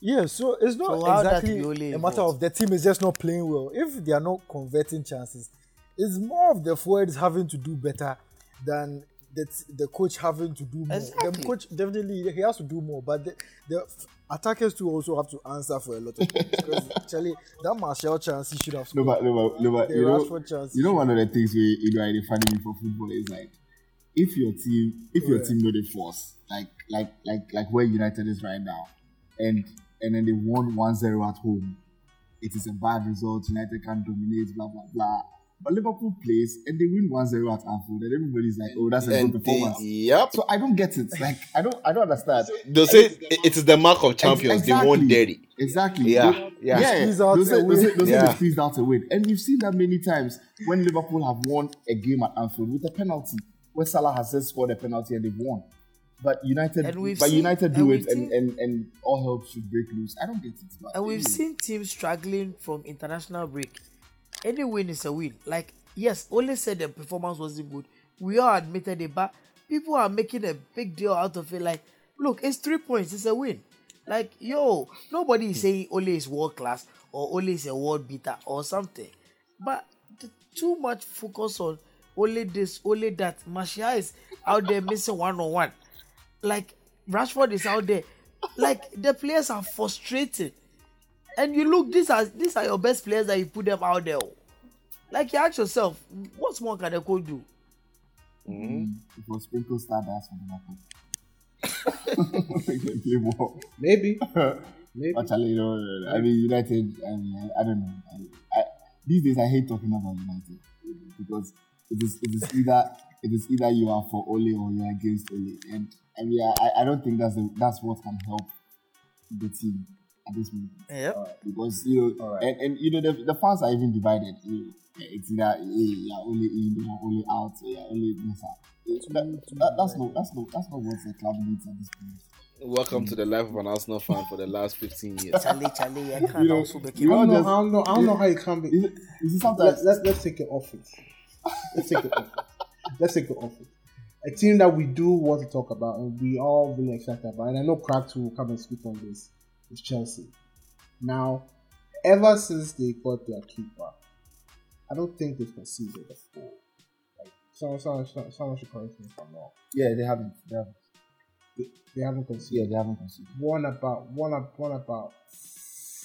Yeah, so it's not So exactly a matter involved? of the team is just not playing well. If they are not converting chances, it's more of the forwards having to do better than the, the coach having to do more. The coach definitely he has to do more, but the, the attackers too also have to answer for a lot of things. Because actually, that Martial chance he should have No, scored. but, no, but, no, but The you know, Rashford chance. you know, one of the things we, you know, are funny for football is like, if your team, if your Yeah. team know the force, like, like, like, like where United is right now, and and then they won 1-0 at home, it is a bad result. United can dominate, blah blah blah. But Liverpool plays and they win 1-0 at Anfield, and everybody's like, oh, that's a and good they, performance. yep. So I don't get it. Like, I don't, I don't understand. They'll say it it is the mark of champions. They won Exactly. dirty. Exactly. Yeah, They- yeah. yeah. Squeeze out Those a are, those win. are, those are Yeah. the squeezed out a win. And we've seen that many times when Liverpool have won a game at Anfield with a penalty, where Salah has just scored a penalty and they've won. But United, but seen- United do we've it, and, and, and all hell should break loose. I don't get it. And we've seen teams struggling from international break. Any win is a win. Like, yes, Ole said the performance wasn't good. We all admitted it, but people are making a big deal out of it. Like, look, it's three points, it's a win. Like, yo, nobody is hmm. saying Ole is world class or Ole is a world beater or something. But the, too much focus on Ole this, Ole that. Martial is out there missing one on one. Like, Rashford is out there. Like, the players are frustrated. And you look, these are these are your best players that you put them out there. Like you ask yourself, what more can the coach do? Mm, It was sprinkle stardust for Liverpool. They more. Maybe. Maybe. Actually, you know, I mean, United, I, mean, I, I don't know. I, I, these days, I hate talking about United because it is, it is either it is either you are for Ole or you are against Ole, and I mean, I, I don't think that's the, that's what can help the team at this moment Yep. Uh, because you know, and, and you know, the, the fans are even divided. You know, it's either eh, hey, you are only in, you are only out, you are only this. Ah. Eh, that, that, that's not that's not that's not what the club needs at this point. Welcome to the life of an Arsenal fan for the last 15 years. Charlie, Charlie, I can't You know, also make you I don't know. just- I don't know. I don't know how you can be. You you see, Let's, let's let's take it off it. Let's take it off. It. Let's take it off it. A team that we do want to talk about and we all really excited about, and I know Cracked will come and speak on this, is Chelsea. Now, ever since they got their keeper, I don't think they've conceded a goal. Like someone, someone, someone, someone should correct me if I'm wrong. Yeah, they haven't. They haven't. They, they haven't conceded. Yeah, conceded. they haven't conceded. Won about one, up- won about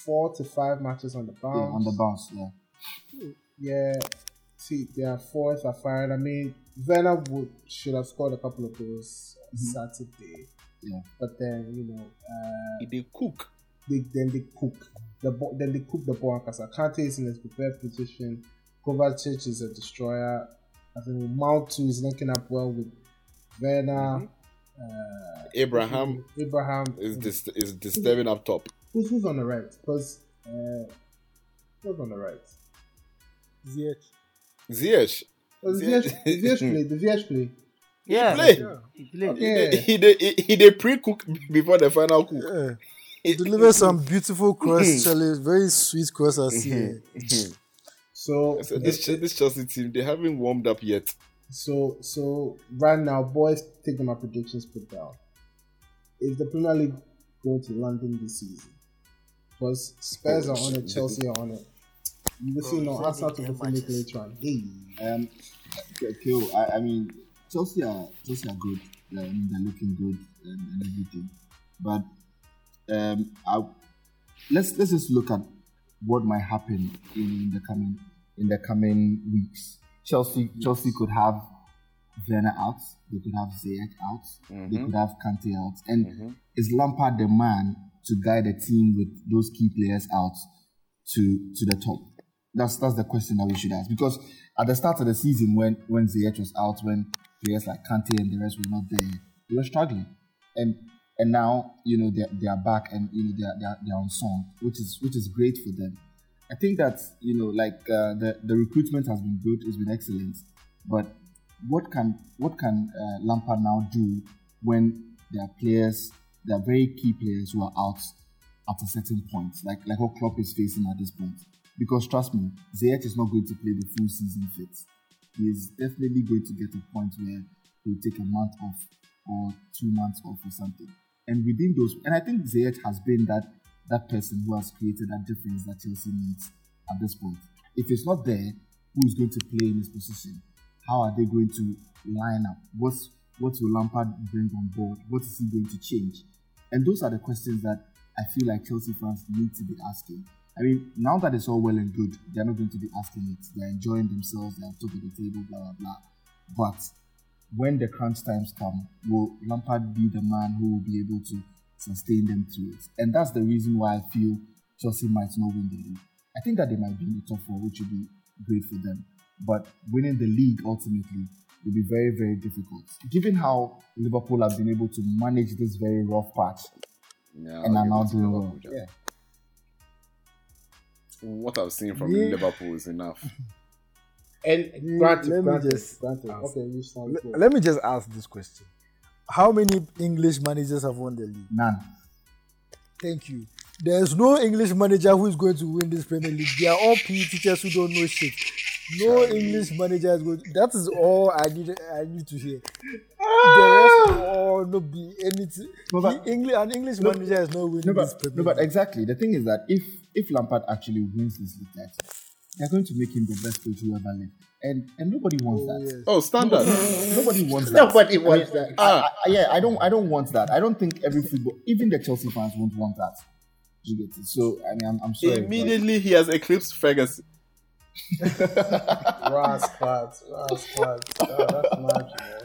four to five matches on the bounce. Yeah, on the bounce. Yeah. Yeah, see, their fourth are fired. I mean, Werner would should have scored a couple of goals Saturday. Yeah. But then you know, uh, They cook. They then they cook the ball. Then they cook the ball because Kante is in his prepared position. Kovacic is a destroyer. I think Mount too is linking up well with Werner. Uh, Abraham Abraham is dis- is disturbing up top. who's, who's on the right? Because uh, who's on the right? Ziyech. Ziyech. Oh, the Ziyech- VH, the VH play. The VH play. Yeah. He played. Okay. He, he, did- he, he did pre-cook before the final cook. Yeah. Deliver some beautiful cross, Charlie. Very sweet cross. I see. So So this this Chelsea team they haven't warmed up yet. So so right now, boys, taking my predictions put down. Is the Premier League going to London this season? Because Spurs are on it, Chelsea are on it. You will see no Arsenal to fulfill it later on. Hey, Um, okay, I, I mean, Chelsea are Chelsea are good. I mean, they're looking good and, and everything. But um, I, let's let's just look at what might happen in the coming in the coming weeks. Chelsea Chelsea could have Werner out. They could have Ziyech out. They could have Kante out. And is Lampard the man to guide a team with those key players out to to the top? That's that's the question that we should ask because at the start of the season, when when Ziyech was out, when players like Kante and the rest were not there, they were struggling, and and now you know they they are back and you know they are they are, they are on song, which is which is great for them. I think that you know like uh, the the recruitment has been good, it's been excellent, but what can what can uh, Lampard now do when there are players, there are very key players who are out at a certain point, like like what Klopp is facing at this point. Because trust me, Ziyech is not going to play the full season fit. He is definitely going to get a point where he'll take a month off or two months off or something. And within those, and I think Ziyech has been that that person who has created that difference that Chelsea needs at this point. If it's not there, who is going to play in his position? How are they going to line up? What's what will Lampard bring on board? What is he going to change? And those are the questions that I feel like Chelsea fans need to be asking. I mean, now that it's all well and good, they're not going to be asking it. They're enjoying themselves, they're top of the table, blah, blah, blah. But when the crunch times come, will Lampard be the man who will be able to sustain them through it? And that's the reason why I feel Chelsea might not win the league. I think that they might be in the top four, which would be great for them. But winning the league ultimately will be very, very difficult. Given how Liverpool have been able to manage this very rough patch Yeah, and are now doing well. Yeah. What I've seen from Yeah. Liverpool is enough. and granted, let me granted, just granted. ask. Okay, you sound Le- good. let me just ask this question: How many English managers have won the league? None. Thank you. There's no English manager who is going to win this Premier League. They are all PE teachers who don't know shit. No English manager is going. that is all I need. I need to hear. The rest ah! all no be anything. No, but- The English, an English No, manager is not winning No, this but, Premier no, but exactly. The thing is that if if Lampard actually wins this league title, they're going to make him the best coach who ever lived, and and nobody wants Oh, that. yes. Oh, standard. Nobody wants that. Nobody wants that. I, I, yeah, I don't. I don't want that. I don't think every football, even the Chelsea fans, won't want that. You get it? So I mean, I'm, I'm sorry. but- Immediately he has eclipsed Ferguson. Rascals, rascals. Oh, that's magic, man.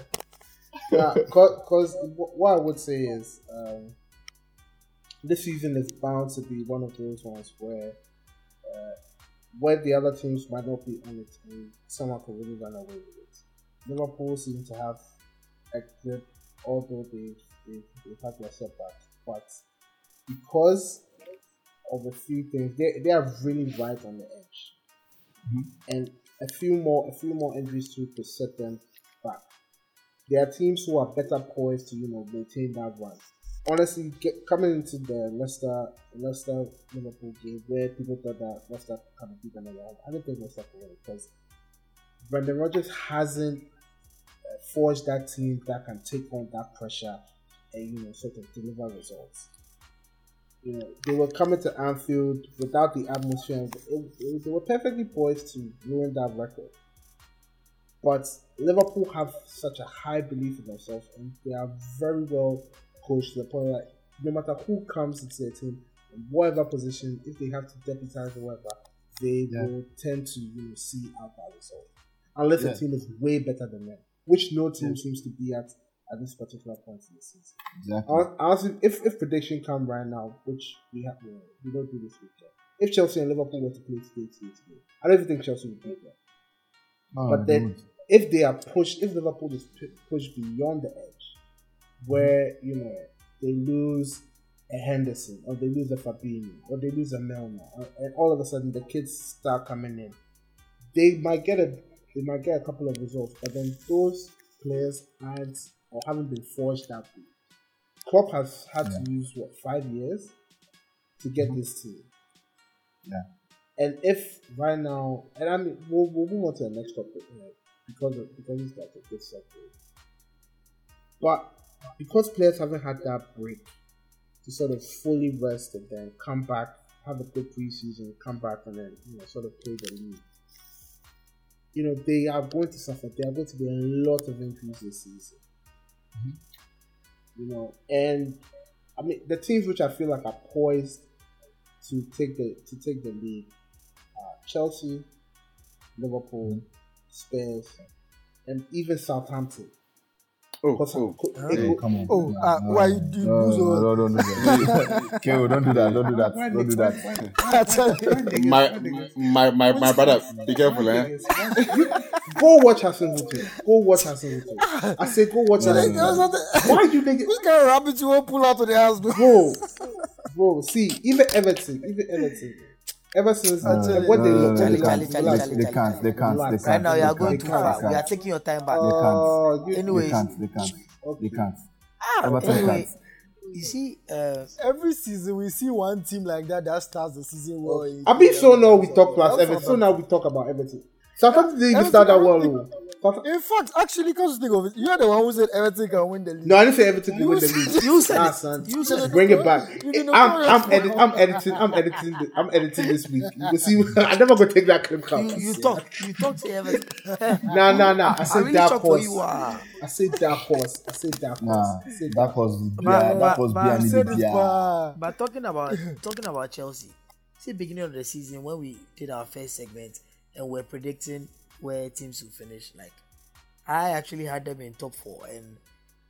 Yeah, because what I would say is um, this season is bound to be one of those ones where uh, where the other teams might not be on it and someone could really run away with it. Liverpool seem to have a grip, although they've, they've, they've had their setbacks, but because of a few things, they, they are really right on the edge mm-hmm. and a few more a few more injuries too could set them back. There are teams who are better poised to you know maintain that run. Honestly, get, coming into the Leicester Leicester Liverpool game where people thought that Leicester kind of beat them around, I don't think Leicester could win because Brendan Rodgers hasn't uh, forged that team that can take on that pressure and you know sort of deliver results you know, they were coming to Anfield without the atmosphere. It, it, they were perfectly poised to ruin that record. But Liverpool have such a high belief in themselves, and they are very well coached to the point that no matter who comes into their team, whatever position, if they have to deputize or whatever, they Yeah. will tend to you know, see out that result. Unless Yeah. the team is way better than them, which no team seems to be at at this particular point in the season. Exactly. Hon- Honestly, if, if prediction come right now, which we have, we we don't do this weekend, if Chelsea and Liverpool were to play today, today, today, I don't even think Chelsea would beat them. No, but then, if they are pushed, if Liverpool is pu- pushed beyond the edge, where you know they lose a Henderson or they lose a Fabinho or they lose a Milner, and all of a sudden the kids start coming in, they might get a they might get a couple of results, but then those players aren't or haven't been forged that way. Klopp has had to use what five years to get this team. Yeah. And if right now, and I mean, we'll, we'll move on to the next topic uh, because of, because it's like a good segue. But because players haven't had that break to sort of fully rest and then come back, have a good preseason, come back and then you know sort of play the league. You know they are going to suffer. There are going to be a lot of injuries this season. You know, and I mean the teams which I feel like are poised to take the to take the lead are Chelsea, Liverpool, mm-hmm. Spurs, and even Southampton. Oh, Because- oh. Hey, come on. Oh, No, ah, no, why no, you do no, lose no, no, don't do that. Keo, don't do that. Don't do that. Don't do that. I tell you. My, my, my, my brother, be careful, eh? Go watch Hasenhüttl. Go watch Hassan Hutu. I say go watch No, Hassan no, There was Hutu. something- you think Which kind of rabbit you won't pull out of the house, bro? bro? Bro, see, even Everton, even Everton, ever since uh, no, what they no, look Charlie, they Charlie, can't. Charlie, They- Charlie, They can't. They can't. They can't. Right now, you are They going can't. too They far. We can't. are taking your time back. They can't. Oh, you, They Anyways, can't. They can't. They can't. ah, anyway, can't. you see, uh, Every season we see one team like that that starts the season well. in- I mean, so now we talk plus Everton. So now we talk about Everton. Southampton didn't even start that well. though. Southampton- In fact, actually, come to think of it, you are the one who said Everton can win the league. No, I didn't say Everton can win the league. you said Ah, it. son. You said. Bring it back. I'm, not I'm, correct. edit, I'm editing. I'm editing. The, I'm editing this week. You will see. I'm never gonna take that clip out. You, you talk. You talk to Everton. Nah, nah, nah. I I'm said really dark shocked horse. you. Ah. I said that horse. I said dark horse. Nah, I said that was yeah, that ma- was ma- Biani Said it, Bia. But talking about talking about Chelsea, see beginning of the season when we did our first segment and we're predicting where teams will finish. Like I actually had them in top four, and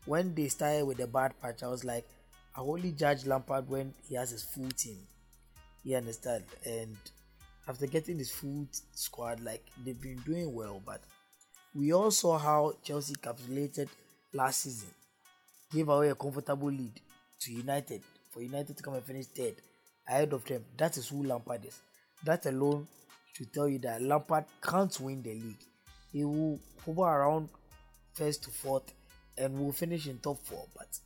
when they started with the bad patch, I was like, I only judge Lampard when he has his full team. You understand? And after getting his full squad, like they've been doing well, but we all saw how Chelsea capitulated last season gave away a comfortable lead to United for United to come and finish third ahead of them. That is who Lampard is. That alone should tell you that Lampard can't win the league. He will hover around first to fourth and will finish in top four, but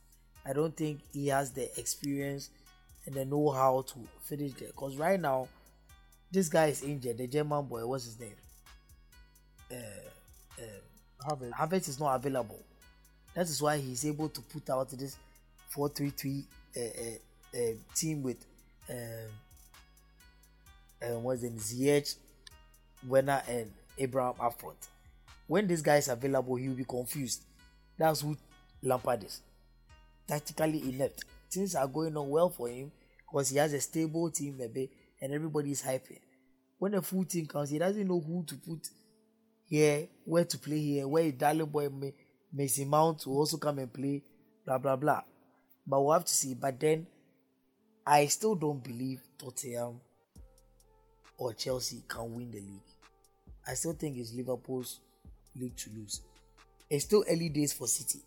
I don't think he has the experience and the know-how to finish there. Because right now, this guy is injured. The German boy, what's his name? Have it. Havertz is not available. That is why he's able to put out this 4 3 3 uh, uh, uh, team with um, um, what's the name? Ziyech, Werner, and Abraham up front. When this guy is available, he will be confused. That's who Lampard is. Tactically inept. Things are going on well for him because he has a stable team, maybe, and everybody is hyping. When the full team comes, he doesn't know who to put here, where to play here, where darling boy may, Mason Mount will also come and play, blah blah blah. But we'll have to see. But then I still don't believe Tottenham or Chelsea can win the league. I still think it's Liverpool's league to lose. It's still early days for City,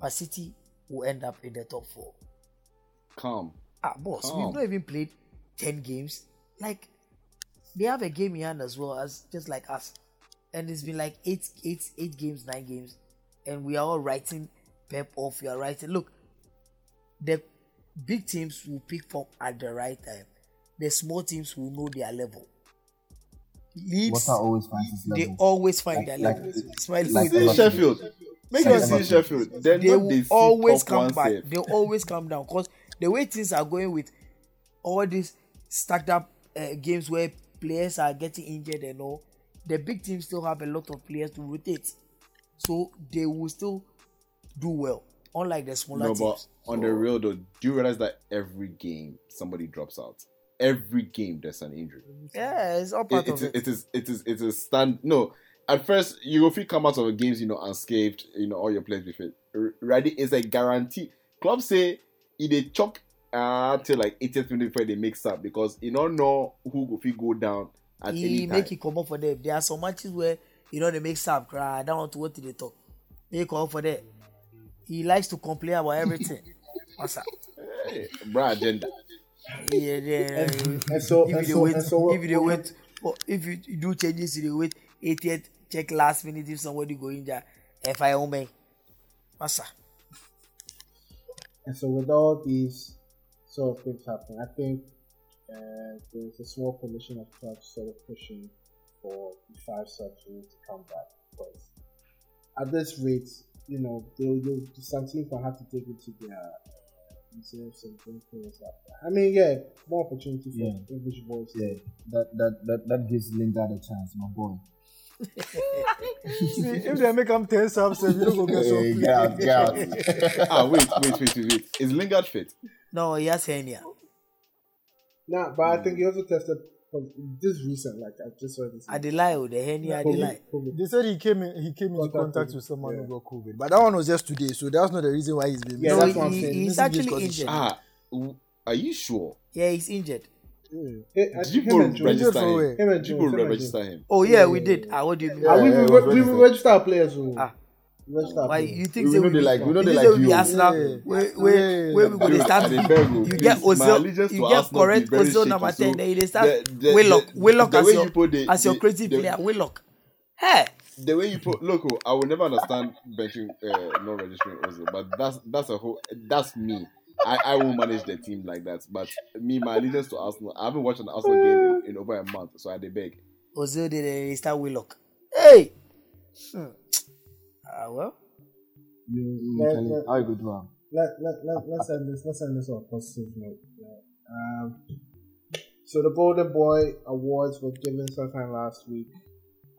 but City will end up in the top four. Calm. Ah, boss, Oh. we've not even played 10 games. Like, they have a game in hand as well as just like us. And it's been like eight, eight, eight games, nine games. And we are all writing Pep off. We are writing. Look, the big teams will pick up at the right time. The small teams will know their level. Leeds, always finds they always find Like- their like- level. Smiley like face. See Sheffield. Make Like us see Sheffield. Then they will they always come back. safe. They always come down because the way things are going with all these stacked up uh, games where players are getting injured and all, the big teams still have a lot of players to rotate. so they will still do well. Unlike the smaller No, but teams. on the real though, do you realize that every game somebody drops out? Every game there's an injury. yeah, it's all part It, of it, it. is it is it is stand no. At first, you will feel come out of the games, you know, unscathed, you know, all your players be fit. Ready is a guarantee. Clubs say if they choke uh, till like 80th minute before they mix up because you don't know who go fit go down at he any time. make it come up for them. There are some matches where you know they make sub cry. I don't want to what they talk. Make come up for them. He likes to complain about everything. What's up? Hey, bra agenda. Yeah, yeah. And so, if and you so, wait, and so, if you wait, or if you do changes, you wait 80th check last minute if somebody go in there. If I own what's? And so, with all these sort of things happening, I think uh, there's a small coalition of clubs sort of pushing for the five subs to come back. Because at this rate, you know, they'll, they'll, some teams will have to dig into their and bring players up. I mean, yeah, more opportunity for Yeah. English boys. Yeah, that that that, that gives Lingard a chance, my boy. See, if they make him 10 subs, you don't go get some Hey, play. get out, get out. ah, wait, wait, wait, wait, wait. Is Lingard fit? No, he has hernia. Nah, but I think he also tested. This recent, like I just saw this. Adelai, the hernia, Adelai. COVID. They said he came in, he came into Contact contact COVID, with someone yeah. who got COVID, but that one was just today, so that's not the reason why he's been. Yeah, no, that's what I'm saying. he's This is actually because he injured. Ah, are you sure? Yeah, he's injured. Hey, I Did you think go him and Jones- register him? where? Him and Did you Jones, go him and register him? Oh yeah, we did. Ah, what do you mean? We, Yeah, we, we, we register our players. Oh. Ah. Register our Why you think We say know they be, like- we know they like be you. Arsenal? Yeah. Where where where we go dey Dude, start? I dey beg you, You get Ozil, you get correct Ozil shaky, number so ten. Then you dey start the- the- Willock, Willock as your you the- as your the- creative the- player. Willock. Hey, the way you put look, oh, I will never understand benching, uh, not registering Ozil, but that's that's a whole that's me. I, I won't manage the team like that. But me, my allegiance to Arsenal, I haven't watched an Arsenal game in, in over a month, so I dey beg. Ozil did they start Willock. Hey. Hmm. Ah well. You, you, Yeah, Kelly, yeah. how you go do am? Let, let, let, let's end this. Let's end this on a positive note. Yeah. Um, so the Golden Boy Awards were given sometime last week.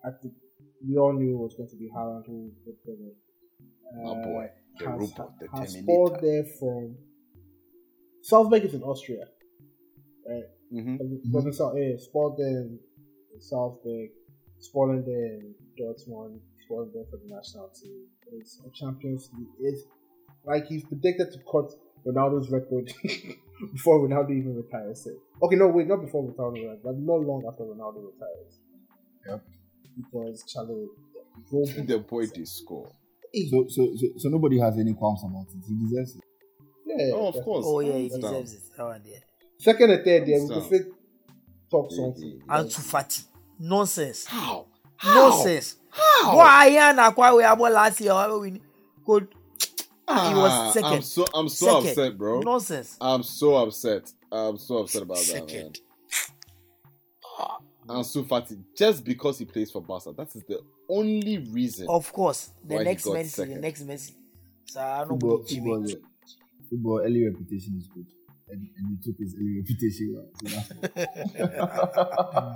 I think we all knew it was going to be Haaland who would win it. My boy, the has, robot, the has Terminator. scored there from Salzburg is in Austria, right? hmm Because in Sal- yeah, Sport there in Salzburg, Sporting there in Dortmund, Sporting there for the national team. It's a Champions League. It's like he's predicted to cut Ronaldo's record before Ronaldo even retires. It. Okay, no, wait, not before Ronaldo retires, but not long after Ronaldo retires. Yep. Because Charlie, The boy did score. So, so, so, so nobody has any qualms about it. He deserves it. yeah, Oh, of course. Oh yeah, he Down. deserves it. That one there. Second and third, there we Down. could fit talk Yeah, something. yeah, Ansu Fati. Nonsense. How? Nonsense. How? Why yeah na kwa we abo last year when could Ah, he was second. I'm so I'm so Second. upset, bro. Nonsense. I'm so upset. I'm so upset about that, man. Second. Ansu Fati, just because he plays for Barca, that is the only reason. Of course, the Why next got Messi, the next Messi. So I don't Football, know football, yeah. football, early reputation is good. And, and he took his early reputation well.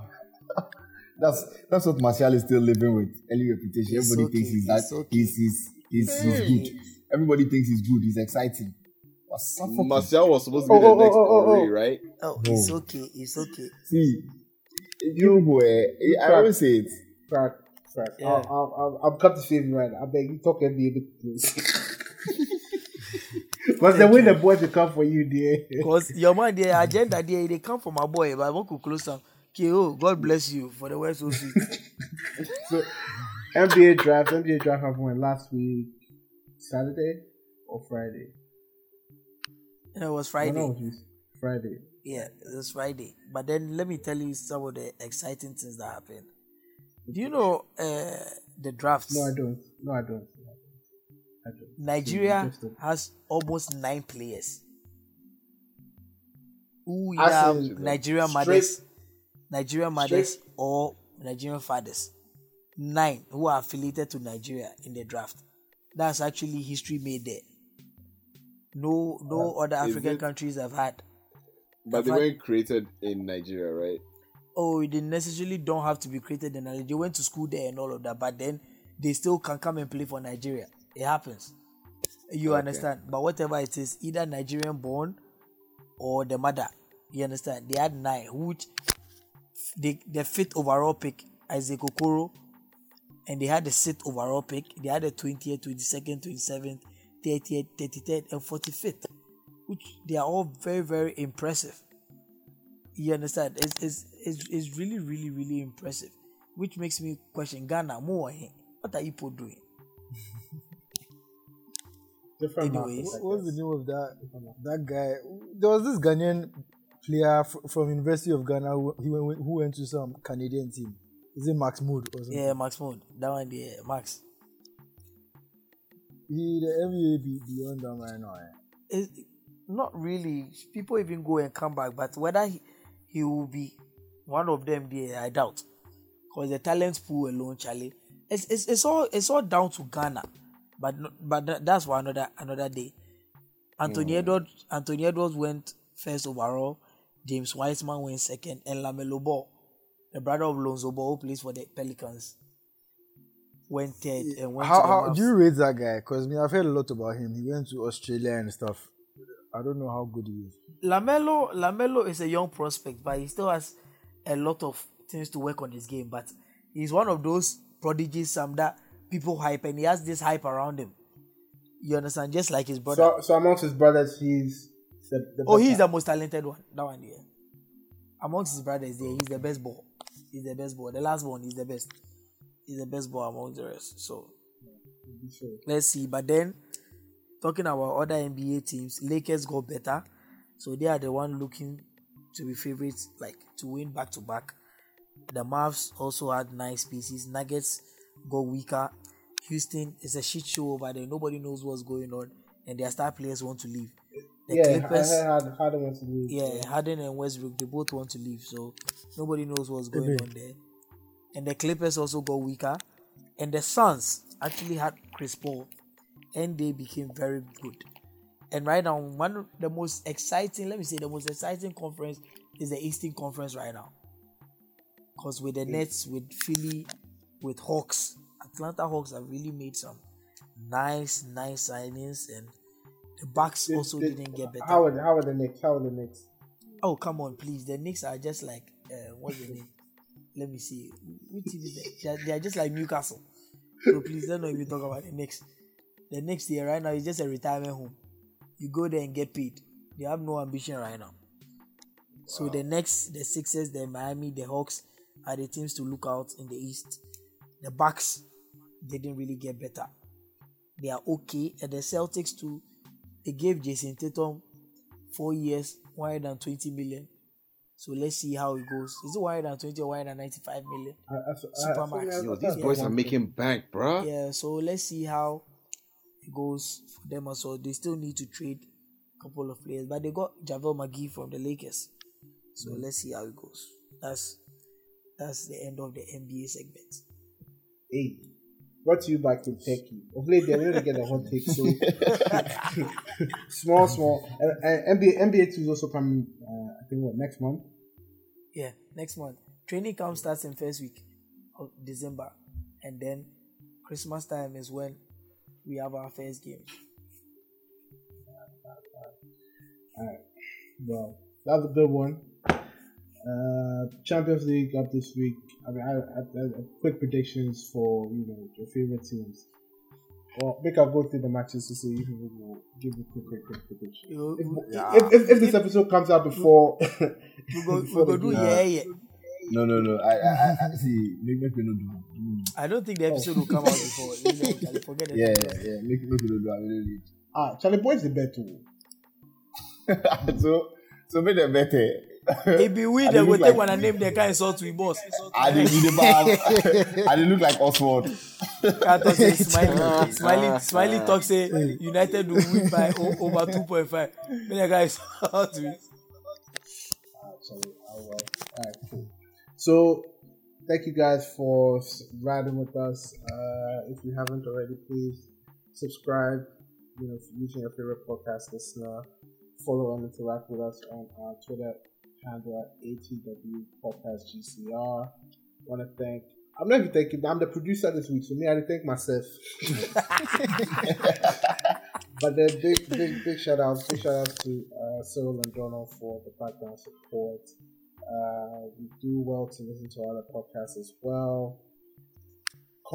So that's, that's what Martial is still living with. Early reputation. It's Everybody okay, thinks he's that okay. he's he's he's, he's good. Everybody thinks he's good. He's exciting. Martial was supposed to be Oh, the oh, next oh, oh, oh, Henry, oh. right? Oh, it's okay. It's okay. See, you boy, I always say it. Crack, crack. Yeah. I'll, I'll, I'll, the same right. I beg you talk NBA bit, please. Because the way the boys will come for you, dear. Because your man, the agenda there, they come from my boy, but I want to close them. Okay, oh, God bless you for the words so sweet. So, NBA draft, NBA draft happened last week, Saturday or Friday? And it was I Friday. know it was Friday. Yeah, it was Friday. But then let me tell you some of the exciting things that happened. Do you know uh, the drafts? No, I don't. No, I don't. I don't. Nigeria Interesting. has almost nine players who As have in Nigerian straight- mothers, Nigerian mothers straight- or Nigerian fathers. Nine who are affiliated to Nigeria in the draft. That's actually history made there. No, no other African it- countries have had. But they had- weren't created in Nigeria, right? Oh, they necessarily don't have to be created in Nigeria. They went to school there and all of that, but then they still can come and play for Nigeria. It happens. You understand? But whatever it is, either Nigerian born or the mother. You understand? They had nine, which they the fifth overall pick, Isaac Okoro, and they had the sixth overall pick. They had the 20th, 22nd, 27th, 30th, 33rd, and 45th, which they are all very, very impressive. You understand? It's, it's, it's, it's really, really, really impressive, which makes me question Ghana more. eh? What are you people doing? Different Anyways. I What's the name of that that guy? There was this Ghanaian player f- from University of Ghana who, he went, who went to some Canadian team. Is it Max Mood or something? Yeah, Max Mood. That one, yeah, Max. He the NBA be beyond them right now. eh? It's not really. People even go and come back, but whether he, he will be one of them, there, I doubt. Because the talent pool alone, Charlie, it's, it's, it's all it's all down to Ghana, but but that's for another another day. Anthony Edwards Anthony Edwards went first overall. James Wiseman went second, and Lamelo Ball, the brother of Lonzo Ball, who plays for the Pelicans, went third and went How, to the how do you rate that guy? Because me, I've heard a lot about him. He went to Australia and stuff. I don't know how good he is. Lamelo Lamelo is a young prospect, but he still has a lot of things to work on his game. But he's one of those prodigies, some that people hype, and he has this hype around him. You understand? Just like his brother. So, so amongst his brothers, he's the, the oh, he's the most talented one. That one, yeah. Amongst his brothers, yeah, he's the best ball. He's the best ball. The last one, he's the best. He's the best ball among the rest. So let's see. But then, talking about other NBA teams, Lakers got better, so they are the one looking to be favorites, like to win back to back. The Mavs also had nice pieces. Nuggets got weaker. Houston is a shit show over there. Nobody knows what's going on, and their star players want to leave. The Yeah, Clippers, Harden wants to leave. yeah, Harden and Westbrook, they both want to leave, so nobody knows what's going on there. And the Clippers also got weaker, and the Suns actually had Chris Paul, and they became very good. And right now, one of the most exciting, let me say, the most exciting conference is the Eastern Conference right now, because with the mm. Nets, with Philly, with Hawks, Atlanta Hawks have really made some nice, nice signings, and the Bucks also did- didn't get better. How are, how are the Knicks? How are the Knicks? Oh come on, please. The Knicks are just like uh, what's the name? Let me see. Which team is that? They are, they are just like Newcastle. So please don't even talk about the Knicks. The Knicks here right now is just a retirement home. You go there and get paid. They have no ambition right now. So the next, the Sixers, the Miami, the Hawks are the teams to look out in the East. The Bucks didn't really get better. They are okay, and the Celtics too. They gave Jayson Tatum four years, 120 million. So let's see how it goes. Is it 120 or 195 million? I, I, I, Supermax. Yo, these I, boys I, are making bank, bruh. Yeah, so let's see how it goes for them also. They still need to trade a couple of players, but they got JaVale McGee from the Lakers. So mm. let's see how it goes. That's that's the end of the NBA segment. Hey, brought to you by Kentucky. Of late, they're going to get a hot take. So small, small. And, and NBA NBA two is also coming. Uh, I think what next month. Yeah, next month. Training camp starts in first week of December, and then Christmas time is when we have our first game. Well, that was a good one. Uh, Champions League up this week. I mean, I, I, I, quick predictions for you know your favorite teams. Well, make I go through the matches to see if we will give a quick, quick, quick prediction. You- If, Yeah. if, if, if this episode comes out before, We go, we go do game. yeah, yeah. No, no, no. I, I, I, I see. Make, make me not do. do- I don't think the episode will come out before. You know, forget it. Yeah, yeah, yeah. Make, make me not do. I really need. ah, Charlie Boy's the bet too. so, so make them better. It be we I that look will take like- one and name the kind insult to him boss. I didn't need the I didn't look like Oswald. Carter say Smiley, ah, ah, Smiley, ah. Smiley talk say United will win by o- over two point five. Then the guy insult to me. Actually, well. Alright, cool. So, thank you guys for riding with us. Uh, if you haven't already, please subscribe. You know, using your favorite podcast listener. Follow and interact with us on our Twitter handle at ATW Podcast GCR. Want to thank I'm not even thanking. I'm the producer this week, so me, I thank myself. but then big, big, big shout out, big shout out to uh, Cyril and Donald for the background support. Uh, we do well to listen to other podcasts as well.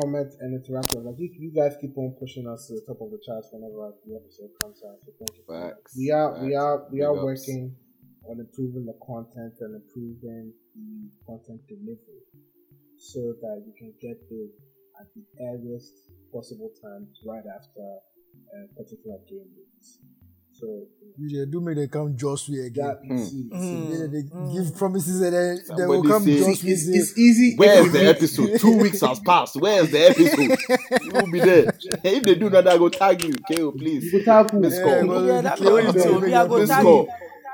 Comment and interact with like you, you guys keep on pushing us to the top of the charts whenever the episode comes out. So thank you. for that. Facts, We are we are we are working on improving the content and improving the content delivery so that you can get it at the earliest possible time right after a particular game release. So You do make them come just way again. that you see, Mm. Yeah, they give promises and then they will come say- just see, it's, it's easy. Where's if the episode? Two weeks has passed. Where's the episode? You will be there. If they do that, I go tag you. KO, please. You go tag who? Miss Yeah, call. well, Yeah, that Yeah, one yeah, too. Me, I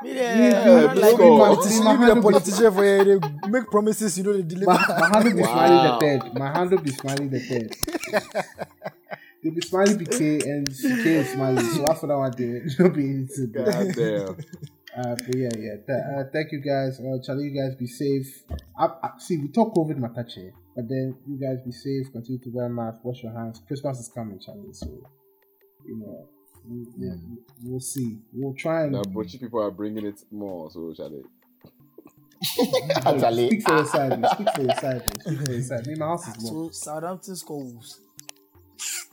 go Miss you. Me, Yeah, there, don't like call. it. politician, you be the politician for here, they make promises, you know, they deliver. My, my handle be Wow. smiley the third. My handle be smiling the third. they be smiley BK and CK is smiley. So after that one, they don't be anything. God damn. Uh, but yeah, yeah. Th- uh, thank you guys. Uh, Charlie, you guys be safe. I, I, see, we talk COVID matache, but then you guys be safe. Continue to wear masks, wash your hands. Christmas is coming, Charlie. So you know, we, we, we'll see. We'll try and Now, Bochi people are bringing it more, so shall they? Actually, speak for your side. Speak for your side. Speak for your side. Me, my house is low. So Southampton scores.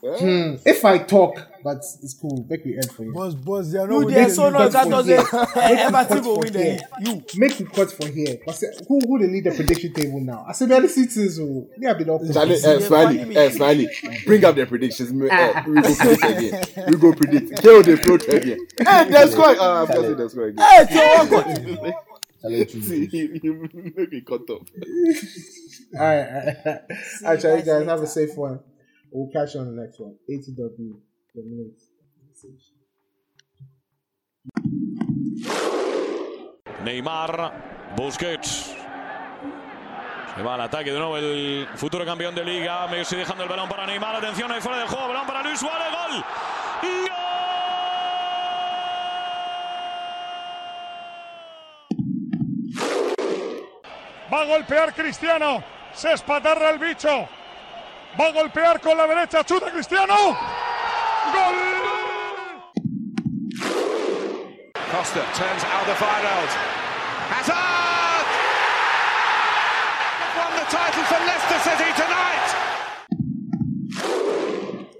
Hmm, if I talk, but it's cool. Make me end for you. boss, boss, they are not You with there them. so you long that doesn't here. Everton go for win the here. You. Make me cut for here. Cause who who they lead the prediction table now? I said, man, the citizens who me have been up. Charlie, Yeah, uh, Smiley, funny uh, Smiley, bring up the predictions. Uh, we go predict again. We go predict. Kill the float again. Hey, they're scoring. Uh, I'm guessing they're scoring again. Hey, so what got? Charlie, choose See, you, you make me cut off. All right, all right, all right, Charlie, guys, have a safe one. We'll catch you on the next one. ATW, the minute. Neymar, Busquets. Se va al ataque de nuevo el futuro campeón de liga. Messi dejando el balón para Neymar. Atención ahí fuera del juego. Balón para Luis Suárez. Gol. Va a golpear Cristiano. Se espatarra el bicho. Va a golpear con la derecha. Chuta Cristiano. Gol. Costa turns Alderweireld. Hazard! Won the title for Leicester City tonight.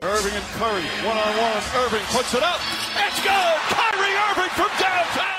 Irving and Curry, one on one. Irving puts it up. It's good. Kyrie Irving from downtown.